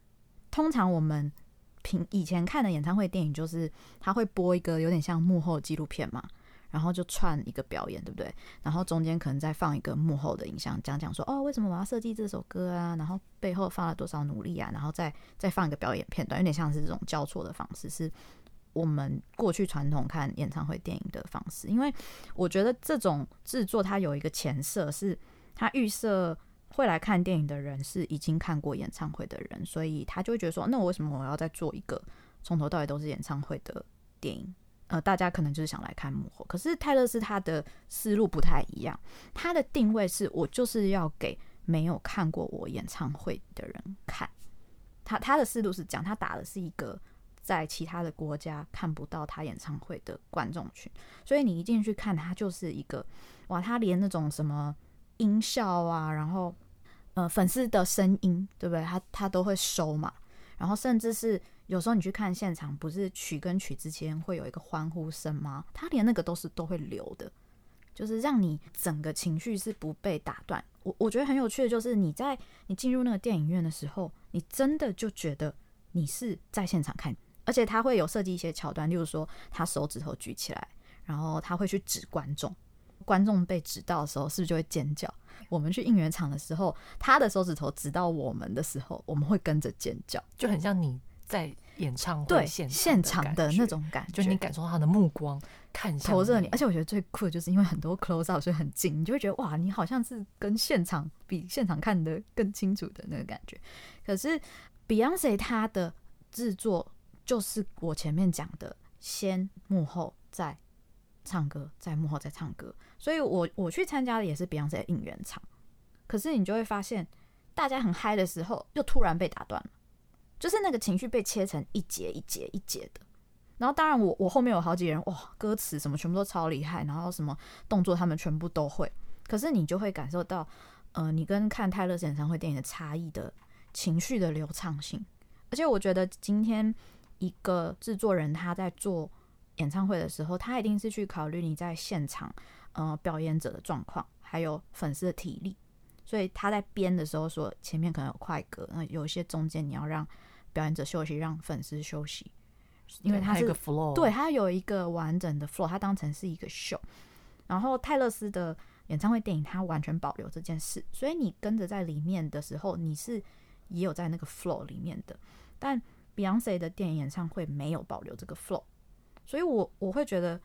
通常我们。平以前看的演唱会电影，就是他会播一个有点像幕后纪录片嘛，然后就串一个表演，对不对？然后中间可能再放一个幕后的影像，讲讲说哦，为什么我要设计这首歌啊？然后背后放了多少努力啊？然后再再放一个表演片段，有点像是这种交错的方式，是我们过去传统看演唱会电影的方式。因为我觉得这种制作它有一个前设，是它预设。会来看电影的人是已经看过演唱会的人，所以他就会觉得说，那我为什么我要再做一个从头到尾都是演唱会的电影？呃，大家可能就是想来看幕后。可是泰勒丝他的思路不太一样，他的定位是我就是要给没有看过我演唱会的人看。他他的思路是讲，他打的是一个在其他的国家看不到他演唱会的观众群，所以你一进去看，他就是一个哇，他连那种什么音效啊，然后。呃，粉丝的声音，对不对？他他都会收嘛。然后甚至是有时候你去看现场，不是曲跟曲之间会有一个欢呼声吗？他连那个都是都会留的，就是让你整个情绪是不被打断。我我觉得很有趣的就是你在你进入那个电影院的时候，你真的就觉得你是在现场看，而且他会有设计一些桥段，例如说他手指头举起来，然后他会去指观众。观众被指到的时候，是不是就会尖叫？我们去应援场的时候，他的手指头指到我们的时候，我们会跟着尖叫，就很像你在演唱会现场现场的那种感觉，就是你感受到他的目光看投射你。而且我觉得最酷的就是因为很多 close up，所以很近，你就会觉得哇，你好像是跟现场比现场看的更清楚的那个感觉。可是 Beyonce 他的制作就是我前面讲的，先幕后再。唱歌在幕后再唱歌，所以我我去参加的也是 Beyonce 的应援场，可是你就会发现，大家很嗨的时候，又突然被打断了，就是那个情绪被切成一节一节一节的。然后当然我我后面有好几个人哇，歌词什么全部都超厉害，然后什么动作他们全部都会，可是你就会感受到，呃，你跟看泰勒演唱会电影的差异的情绪的流畅性。而且我觉得今天一个制作人他在做演唱会的时候，他一定是去考虑你在现场，呃，表演者的状况，还有粉丝的体力。所以他在编的时候说，前面可能有快歌，那有些中间你要让表演者休息，让粉丝休息，因为他是个 flow，对，他有一个完整的 flow，他当成是一个 show。然后泰勒斯的演唱会电影，他完全保留这件事，所以你跟着在里面的时候，你是也有在那个 flow 里面的。但 Beyonce 的电影演唱会没有保留这个 flow，所以我我会觉得。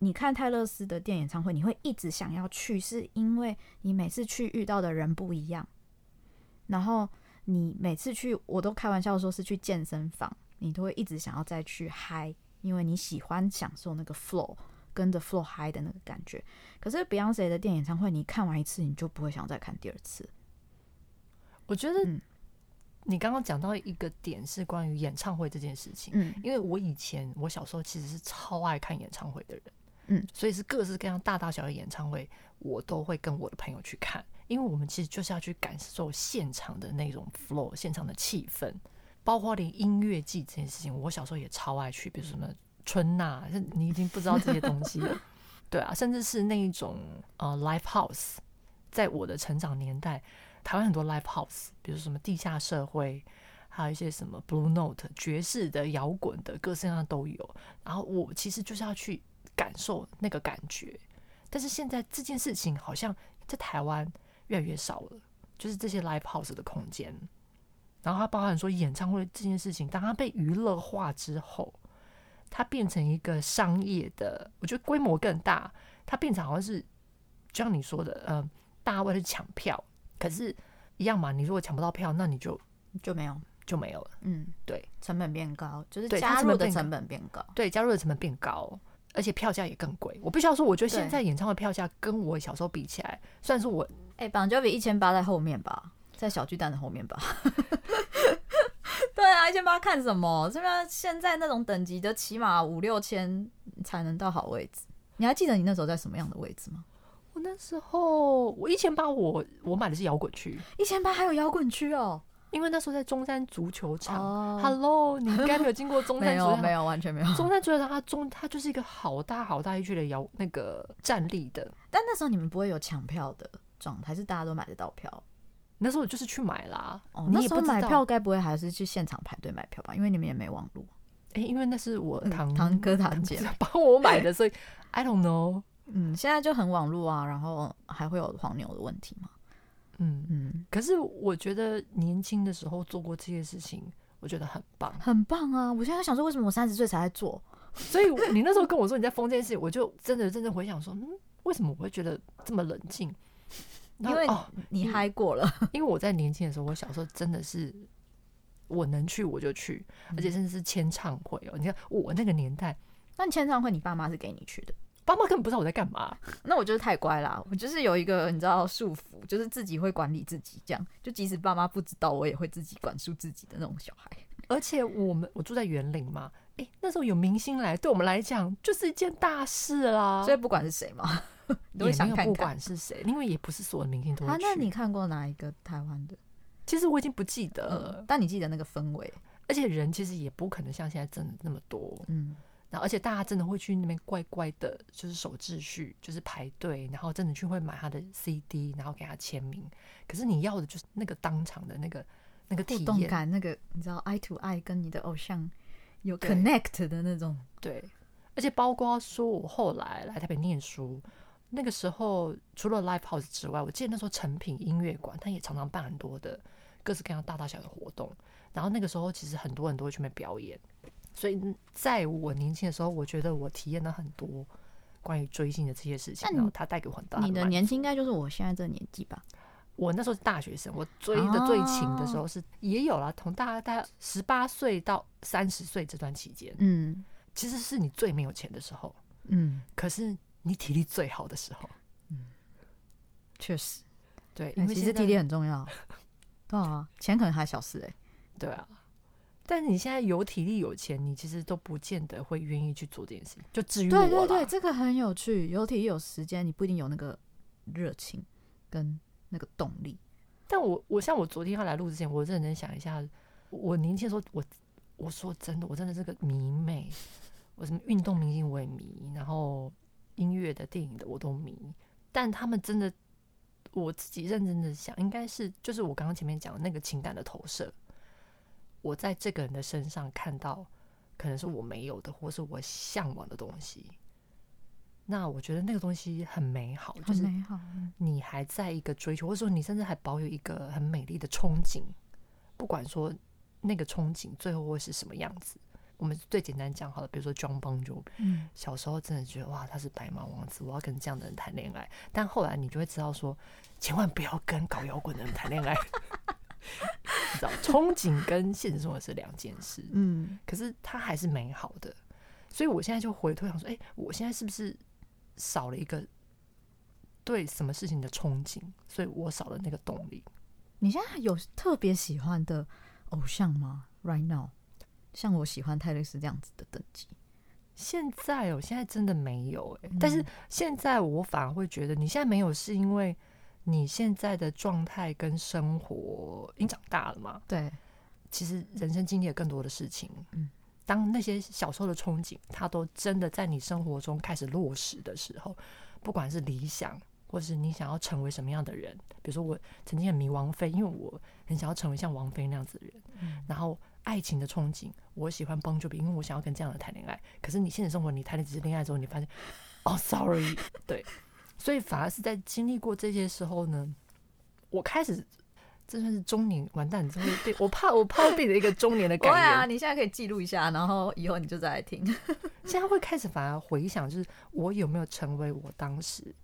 你看泰勒斯的电演唱会，你会一直想要去，是因为你每次去遇到的人不一样。然后你每次去，我都开玩笑说是去健身房，你都会一直想要再去嗨，因为你喜欢享受那个 flow，跟着 flow 嗨的那个感觉。可是 Beyonce 的电影演唱会，你看完一次，你就不会想再看第二次。我觉得你刚刚讲到一个点是关于演唱会这件事情，嗯，因为我以前我小时候其实是超爱看演唱会的人。嗯，所以是各式各样大大小小的演唱会，我都会跟我的朋友去看，因为我们其实就是要去感受现场的那种 flow，现场的气氛，包括连音乐季这件事情，我小时候也超爱去，比如什么春呐，你已经不知道这些东西了，对啊，甚至是那一种呃 live house，在我的成长年代，台湾很多 live house，比如什么地下社会，还有一些什么 Blue Note 爵士的、摇滚的，各式各样都有，然后我其实就是要去。感受那个感觉，但是现在这件事情好像在台湾越来越少了，就是这些 live house 的空间，然后它包含说演唱会这件事情，当它被娱乐化之后，它变成一个商业的，我觉得规模更大，它变成好像是就像你说的，嗯、大家为了抢票，可是，一样嘛，你如果抢不到票，那你就就没有就没有了，嗯，对，成本变高，就是加入的成本变高，对，加入的成本变高。而且票价也更贵。我必须要说，我觉得现在演唱会票价跟我小时候比起来，算是我哎，Bon Jovi 一千八在后面吧，在小巨蛋的后面吧。对啊，一千八看什么？这边现在那种等级的，起码五六千才能到好位置。你还记得你那时候在什么样的位置吗？我那时候我一千八，我我买的是摇滚区，一千八还有摇滚区哦。因为那时候在中山足球场。Oh. Hello，你应该没有经过中山足球场。没有，没有，完全没有。中山足球场它中它就是一个好大好大一区的摇那个站立的。但那时候你们不会有抢票的状态，是大家都买得到票？那时候我就是去买啦。哦，那时候买票该不会还是去现场排队买票吧？因为你们也没网络。哎、欸，因为那是我堂、嗯、堂哥堂姐 帮我买的，所以 I don't know。嗯，现在就很网络啊，然后还会有黄牛的问题吗？嗯嗯，可是我觉得年轻的时候做过这些事情，我觉得很棒，很棒啊！我现在想说，为什么我三十岁才在做？所以你那时候跟我说你在疯这件事情，我就真的真的回想说，嗯，为什么我会觉得这么冷静？因为你嗨过了，因为我在年轻的时候，我小时候真的是我能去我就去，而且甚至是签唱会哦。你看我那个年代，那你签唱会，你爸妈是给你去的？爸妈根本不知道我在干嘛，那我就是太乖啦。我就是有一个你知道束缚，就是自己会管理自己，这样就即使爸妈不知道，我也会自己管束自己的那种小孩。而且我们我住在园林嘛，哎、欸，那时候有明星来，对我们来讲就是一件大事啦。所以不管是谁嘛，都会想看看，不管是谁，因为也不是所有明星都会去。啊，那你看过哪一个台湾的？其实我已经不记得了，嗯，但你记得那个氛围，而且人其实也不可能像现在真的那么多，嗯。而且大家真的会去那边乖乖的，就是守秩序，就是排队，然后真的去会买他的 CD，然后给他签名。可是你要的就是那个当场的那个那个体验互动感，那个你知道，eye to eye 跟你的偶像有 connect 的那种。对，而且包括说我后来来台北念书，那个时候除了 live house 之外，我记得那时候成品音乐馆，他也常常办很多的各式各样大大小小的活动。然后那个时候其实很多人都会去那边表演。所以，在我年轻的时候，我觉得我体验了很多关于追星的这些事情，然后它带给我很大的。你的年轻应该就是我现在这个年纪吧？我那时候是大学生，我追的最勤的时候是也有了，从大概大概十八岁到三十岁这段期间，嗯，其实是你最没有钱的时候，嗯，可是你体力最好的时候，嗯，确实，对，因为其实体力很重要，对啊，钱可能还小事哎、欸，对啊。但是你现在有体力有钱，你其实都不见得会愿意去做这件事情。就至于我，对对对，这个很有趣。有体力有时间，你不一定有那个热情跟那个动力。但我我像我昨天要来录之前，我认真想一下，我年轻的时候，我我说真的，我真的是个迷妹，我什么运动明星我也迷，然后音乐的、电影的我都迷。但他们真的，我自己认真的想，应该是就是我刚刚前面讲的那个情感的投射，我在这个人的身上看到，可能是我没有的，或是我向往的东西。那我觉得那个东西很美好，就是美好。你还在一个追求，或者说你甚至还保有一个很美丽的憧憬，不管说那个憧憬最后会是什么样子。我们最简单讲好了，比如说 Jon Bon Jovi，嗯，小时候真的觉得哇，他是白马王子，我要跟这样的人谈恋爱。但后来你就会知道说，千万不要跟搞摇滚的人谈恋爱。你知道，憧憬跟现实生活是两件事。嗯，可是它还是美好的。所以我现在就回头想说，哎，我现在是不是？少了一个对什么事情的憧憬，所以我少了那个动力。你现在有特别喜欢的偶像吗？Right now，像我喜欢泰勒斯这样子的等级。现在哦，现在真的没有哎、欸。但是现在我反而会觉得，你现在没有是因为你现在的状态跟生活，已经长大了嘛？对，其实人生经历了更多的事情。嗯。当那些小时候的憧憬，它都真的在你生活中开始落实的时候，不管是理想，或是你想要成为什么样的人，比如说我曾经很迷王菲，因为我很想要成为像王菲那样子的人。嗯、然后爱情的憧憬，我喜欢 Bon Jovi，因为我想要跟这样的谈恋爱。可是你现实生活你谈了几次恋爱之后，你发现，哦，sorry，对，所以反而是在经历过这些时候呢，我开始。这算是中年完蛋，真的被我怕，我怕我变成一个中年的感觉。对啊，你现在可以记录一下，然后以后你就再来听。现在会开始反而回想，就是我有没有成为我当时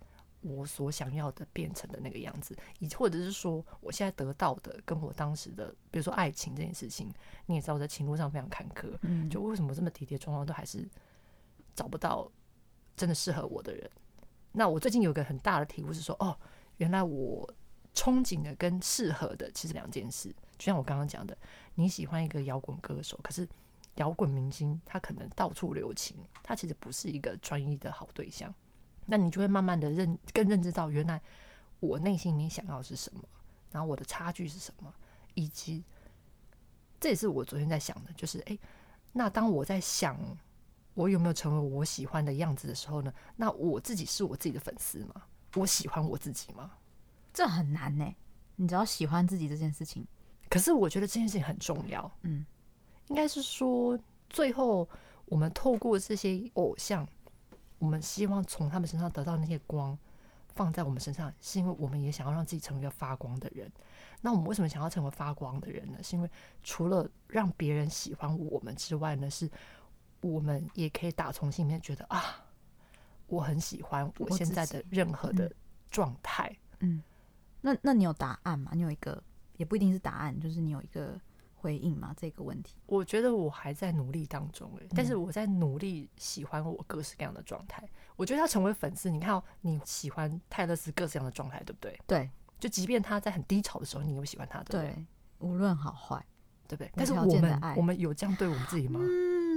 我所想要的变成的那个样子，以或者是说我现在得到的跟我当时的，比如说爱情这件事情，你也知道我在情路上非常坎坷，嗯，就为什么这么跌跌撞撞都还是找不到真的适合我的人。那我最近有个很大的体悟是说，哦，原来我。憧憬的跟适合的其实两件事，就像我刚刚讲的，你喜欢一个摇滚歌手，可是摇滚明星他可能到处留情，他其实不是一个专一的好对象。那你就会慢慢的认更认知到，原来我内心里想要的是什么，然后我的差距是什么，以及这也是我昨天在想的，就是哎，那当我在想我有没有成为我喜欢的样子的时候呢？那我自己是我自己的粉丝吗？我喜欢我自己吗？这很难呢，你只要喜欢自己这件事情。可是我觉得这件事情很重要。嗯，应该是说，最后我们透过这些偶像，我们希望从他们身上得到那些光，放在我们身上，是因为我们也想要让自己成为一个发光的人。那我们为什么想要成为发光的人呢？是因为除了让别人喜欢我们之外呢，是我们也可以打从心里面觉得啊，我很喜欢我现在的任何的状态。嗯。嗯那那你有答案吗？你有一个也不一定是答案，就是你有一个回应吗？这个问题，我觉得我还在努力当中哎，但是我在努力喜欢我各式各样的状态。我觉得要成为粉丝，你看你喜欢泰勒斯各式各样的状态，对不对？对，就即便他在很低潮的时候，你有喜欢他，对不对？对，无论好坏，对不对？但是我们我们有这样对我们自己吗？嗯，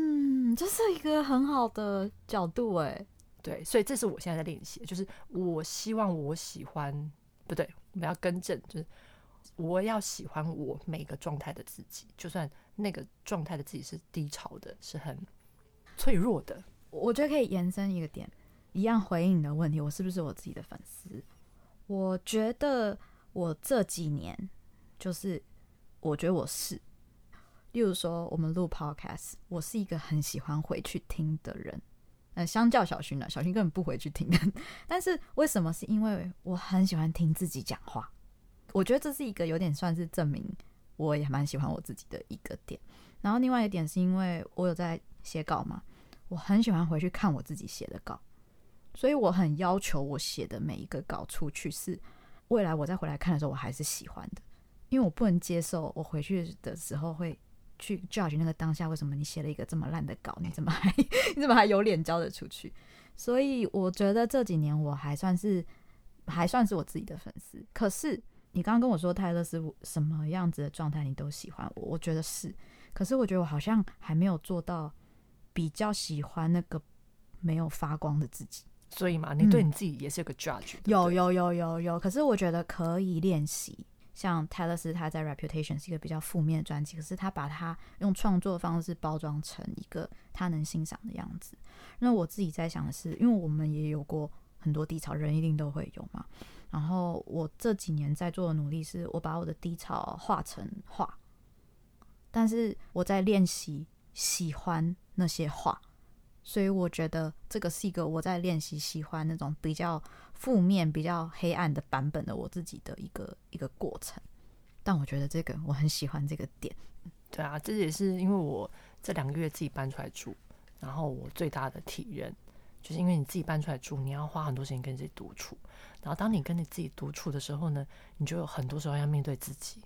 这是一个很好的角度哎。对，所以这是我现在在练习，就是我希望我喜欢，不对。我们要更正，就是我要喜欢我每个状态的自己，就算那个状态的自己是低潮的，是很脆弱的。我觉得可以延伸一个点，一样回应你的问题：我是不是我自己的粉丝？我觉得我这几年，就是我觉得我是。例如说，我们录 Podcast，我是一个很喜欢回去听的人。呃，相较小薰呢，小薰根本不回去听。但是为什么？是因为我很喜欢听自己讲话。我觉得这是一个有点算是证明我也蛮喜欢我自己的一个点。然后另外一点是因为我有在写稿嘛，我很喜欢回去看我自己写的稿，所以我很要求我写的每一个稿出去是未来我再回来看的时候我还是喜欢的，因为我不能接受我回去的时候会。去 judge 那个当下，为什么你写了一个这么烂的稿？你怎么还 你怎么还有脸交得出去？所以我觉得这几年我还算是还算是我自己的粉丝。可是你刚刚跟我说泰勒斯什么样子的状态你都喜欢我，我觉得是。可是我觉得我好像还没有做到比较喜欢那个没有发光的自己。所以嘛，你对你自己也是有个 judge，嗯。有有有有有。可是我觉得可以练习。像泰勒斯他在 Reputation 是一个比较负面的专辑，可是他把它用创作方式包装成一个他能欣赏的样子。那我自己在想的是，因为我们也有过很多低潮，人一定都会有嘛。然后我这几年在做的努力是，我把我的低潮画成画，但是我在练习喜欢那些画，所以我觉得这个是一个我在练习喜欢那种比较。负面比较黑暗的版本的我自己的一个一个过程，但我觉得这个我很喜欢这个点。对啊，这也是因为我这两个月自己搬出来住，然后我最大的体验就是因为你自己搬出来住，你要花很多时间跟自己独处，然后当你跟你自己独处的时候呢，你就有很多时候要面对自己，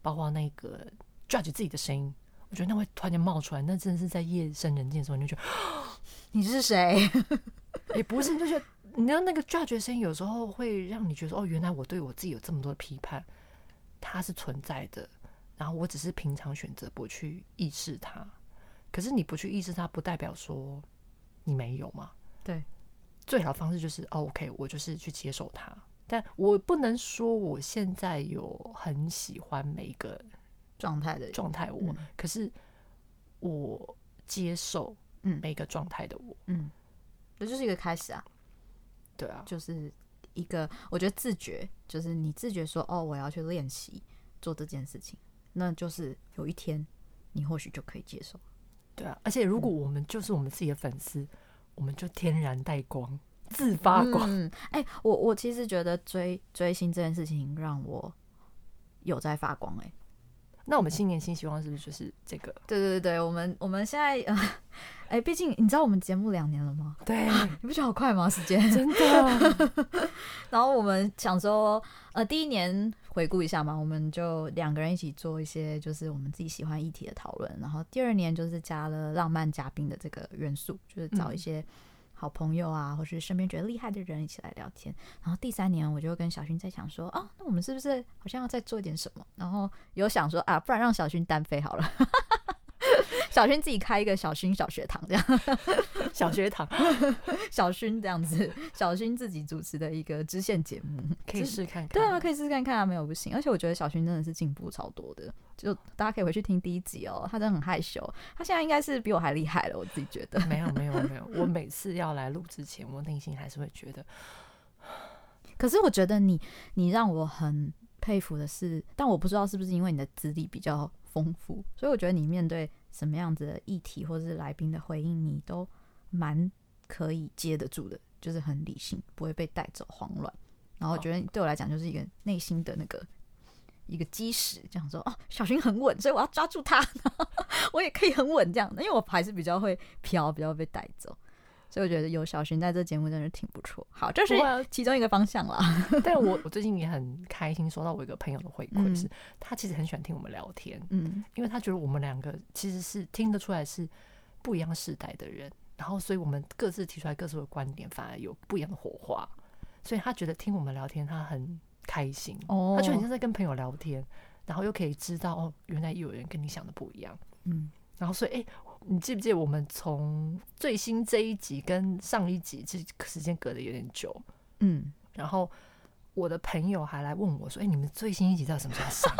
包括那个 judge 自己的声音，我觉得那会突然间冒出来，那真的是在夜深人静的时候，你就觉得你是谁？也不是，你就是。你知道那个 judge 声音有时候会让你觉得哦，原来我对我自己有这么多的批判，它是存在的。然后我只是平常选择不去意识它，可是你不去意识它，不代表说你没有嘛。对，最好的方式就是哦，OK，我就是去接受它。但我不能说我现在有很喜欢每一个状态的状态，我、嗯、可是我接受每个状态的我，嗯，这就是一个开始啊。对啊，就是一个，我觉得自觉，就是你自觉说，哦，我要去练习做这件事情，那就是有一天你或许就可以接受。对啊，而且如果我们就是我们自己的粉丝，嗯、我们就天然带光，自发光。嗯，哎、欸，我我其实觉得追追星这件事情让我有在发光、欸。哎，那我们新年新希望是不是就是这个？对对对对，我们我们现在呃。哎，毕竟你知道我们节目两年了吗？对，你不觉得好快吗？时间真的。然后我们想说，呃，第一年回顾一下嘛，我们就两个人一起做一些就是我们自己喜欢议题的讨论。然后第二年就是加了浪漫嘉宾的这个元素，就是找一些好朋友啊，或是身边觉得厉害的人一起来聊天。然后第三年我就跟小薰在想说，哦，那我们是不是好像要再做一点什么？然后有想说啊，不然让小薰单飞好了。小薰自己开一个小薰 小学堂，这 样小学堂，小薰这样子，小薰自己主持的一个支线节目，可以试看看。对啊，可以试试看看啊，没有不行。而且我觉得小薰真的是进步超多的，就大家可以回去听第一集哦。他真的很害羞，他现在应该是比我还厉害了，我自己觉得。没有没有没有，我每次要来录之前，我内心还是会觉得。可是我觉得你，你让我很佩服的是，但我不知道是不是因为你的资历比较丰富，所以我觉得你面对。什么样子的议题或者是来宾的回应，你都蛮可以接得住的，就是很理性，不会被带走慌乱。然后我觉得对我来讲就是一个内心的那个一个基石，这样说哦，小薰很稳，所以我要抓住他，我也可以很稳这样，因为我还是比较会飘，比较被带走。所以我觉得有小薰在这节目真的挺不错。好，这是其中一个方向啦。但我 我最近也很开心，收到我一个朋友的回馈，是他其实很喜欢听我们聊天，嗯，因为他觉得我们两个其实是听得出来是不一样世代的人，然后所以我们各自提出来各自的观点，反而有不一样的火花，所以他觉得听我们聊天他很开心，哦，他就很像在跟朋友聊天，然后又可以知道哦，原来有人跟你想的不一样，嗯，然后所以哎。欸你记不记得我们从最新这一集跟上一集，其实时间隔的有点久，嗯，然后我的朋友还来问我说：“哎、欸，你们最新一集在什么时候上？”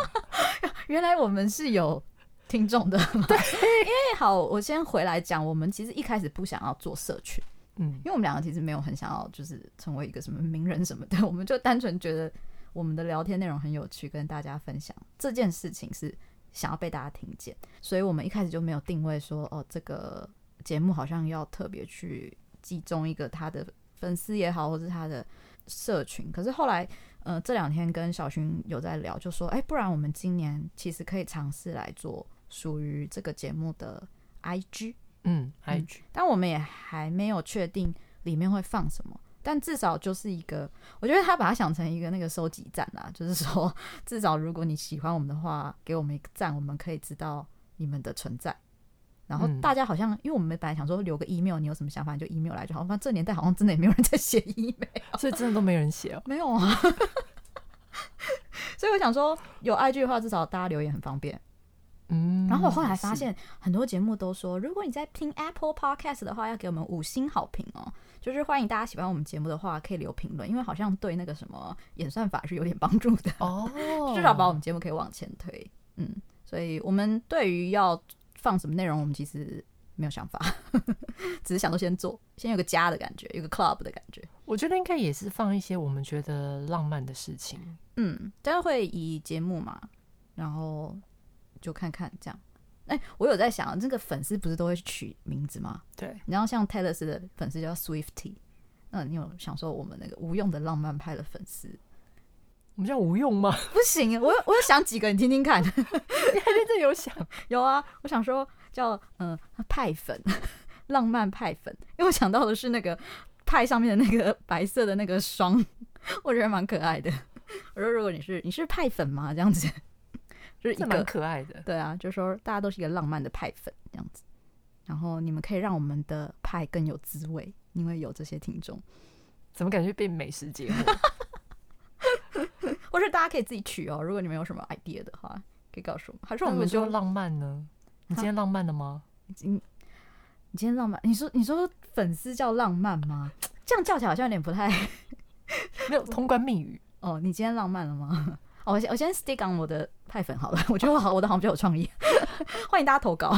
原来我们是有听众的，对，因为好，我先回来讲，我们其实一开始不想要做社群，嗯，因为我们两个其实没有很想要就是成为一个什么名人什么的，我们就单纯觉得我们的聊天内容很有趣，跟大家分享。这件事情是。想要被大家听见，所以我们一开始就没有定位说，哦，这个节目好像要特别去集中一个他的粉丝也好，或是他的社群。可是后来，呃，这两天跟小薰有在聊，就说，哎，不然我们今年其实可以尝试来做属于这个节目的 IG，嗯，IG，但我们也还没有确定里面会放什么。但至少就是一个，我觉得他把它想成一个那个收集站啦，就是说，至少如果你喜欢我们的话，给我们一个赞，我们可以知道你们的存在。然后大家好像，因为我们本来想说留个 email，你有什么想法你就 email 来就好。反正这年代好像真的也没有人在写 email，所以真的都没人写哦。没有啊。所以我想说，有 IG 的话，至少大家留言很方便。嗯，然后我后来发现很多节目都说，如果你在听 Apple Podcast 的话，要给我们五星好评哦。就是欢迎大家喜欢我们节目的话，可以留评论，因为好像对那个什么演算法是有点帮助的哦。至少把我们节目可以往前推。嗯，所以我们对于要放什么内容，我们其实没有想法，只是想说先做，先有个家的感觉，有个 club 的感觉。我觉得应该也是放一些我们觉得浪漫的事情。嗯，但是会以节目嘛，然后。就看看这样，哎、欸，我有在想，这个粉丝不是都会取名字吗？对，然后像 Taylor 的粉丝叫 Swiftie，那你有想说我们那个无用的浪漫派的粉丝，我们叫无用吗？不行，我我有想几个，你听听看。你还真的有想？有啊，我想说叫嗯派粉，浪漫派粉，因为我想到的是那个派上面的那个 白色的那个霜，我觉得蛮可爱的。我说如果你是你是派粉吗？这样子。就是一个可爱的，对啊，就是说大家都是一个浪漫的派粉这样子，然后你们可以让我们的派更有滋味，因为有这些听众。怎么感觉变美食节目？或者大家可以自己取哦，如果你们有什么 idea 的话，可以告诉我们。还是我们就浪漫呢？你今天浪漫了吗？你你今天浪漫？你说你说粉丝叫浪漫吗？这样叫起来好像有点不太没有通关密语哦。你今天浪漫了吗？哦、我先我先 stick on 我的派粉好了，我觉得我好，我的好像比较有创意，欢迎大家投稿。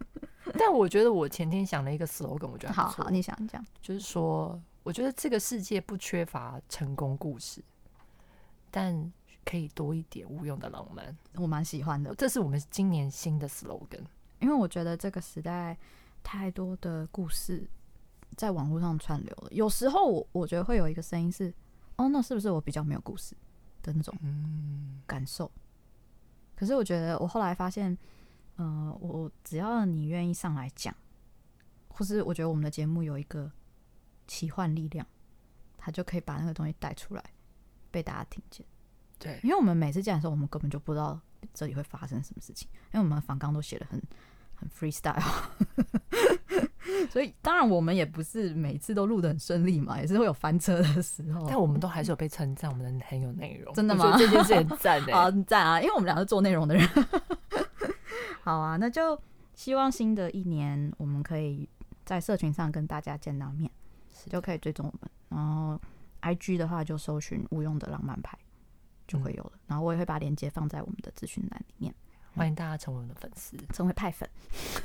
但我觉得我前天想了一个 slogan，我觉得好好，你想讲，就是说，我觉得这个世界不缺乏成功故事，但可以多一点无用的浪漫。我蛮喜欢的，这是我们今年新的 slogan，因为我觉得这个时代太多的故事在网络上串流了，有时候我我觉得会有一个声音是，哦，那是不是我比较没有故事？的那种感受，嗯、可是我觉得我后来发现，呃，我只要你愿意上来讲，或是我觉得我们的节目有一个奇幻力量，他就可以把那个东西带出来，被大家听见。对，因为我们每次讲的时候，我们根本就不知道这里会发生什么事情，因为我们访纲都写的很很 freestyle。所以当然我们也不是每次都录的很顺利嘛，也是会有翻车的时候。但我们都还是有被称赞，我们很有内容。真的吗？这件事很赞 的，好赞啊！因为我们俩是做内容的人。好啊，那就希望新的一年我们可以在社群上跟大家见到面，就可以追踪我们。然后 IG 的话就搜寻无用的浪漫派就会有了。嗯、然后我也会把链接放在我们的资讯栏里面，欢迎大家成为我们的粉丝，成为派粉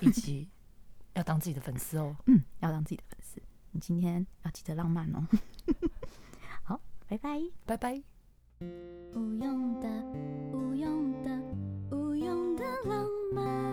以及。要当自己的粉丝哦，嗯，要当自己的粉丝。你今天要记得浪漫哦。好，拜拜，拜拜。无用的，无用的，无用的浪漫。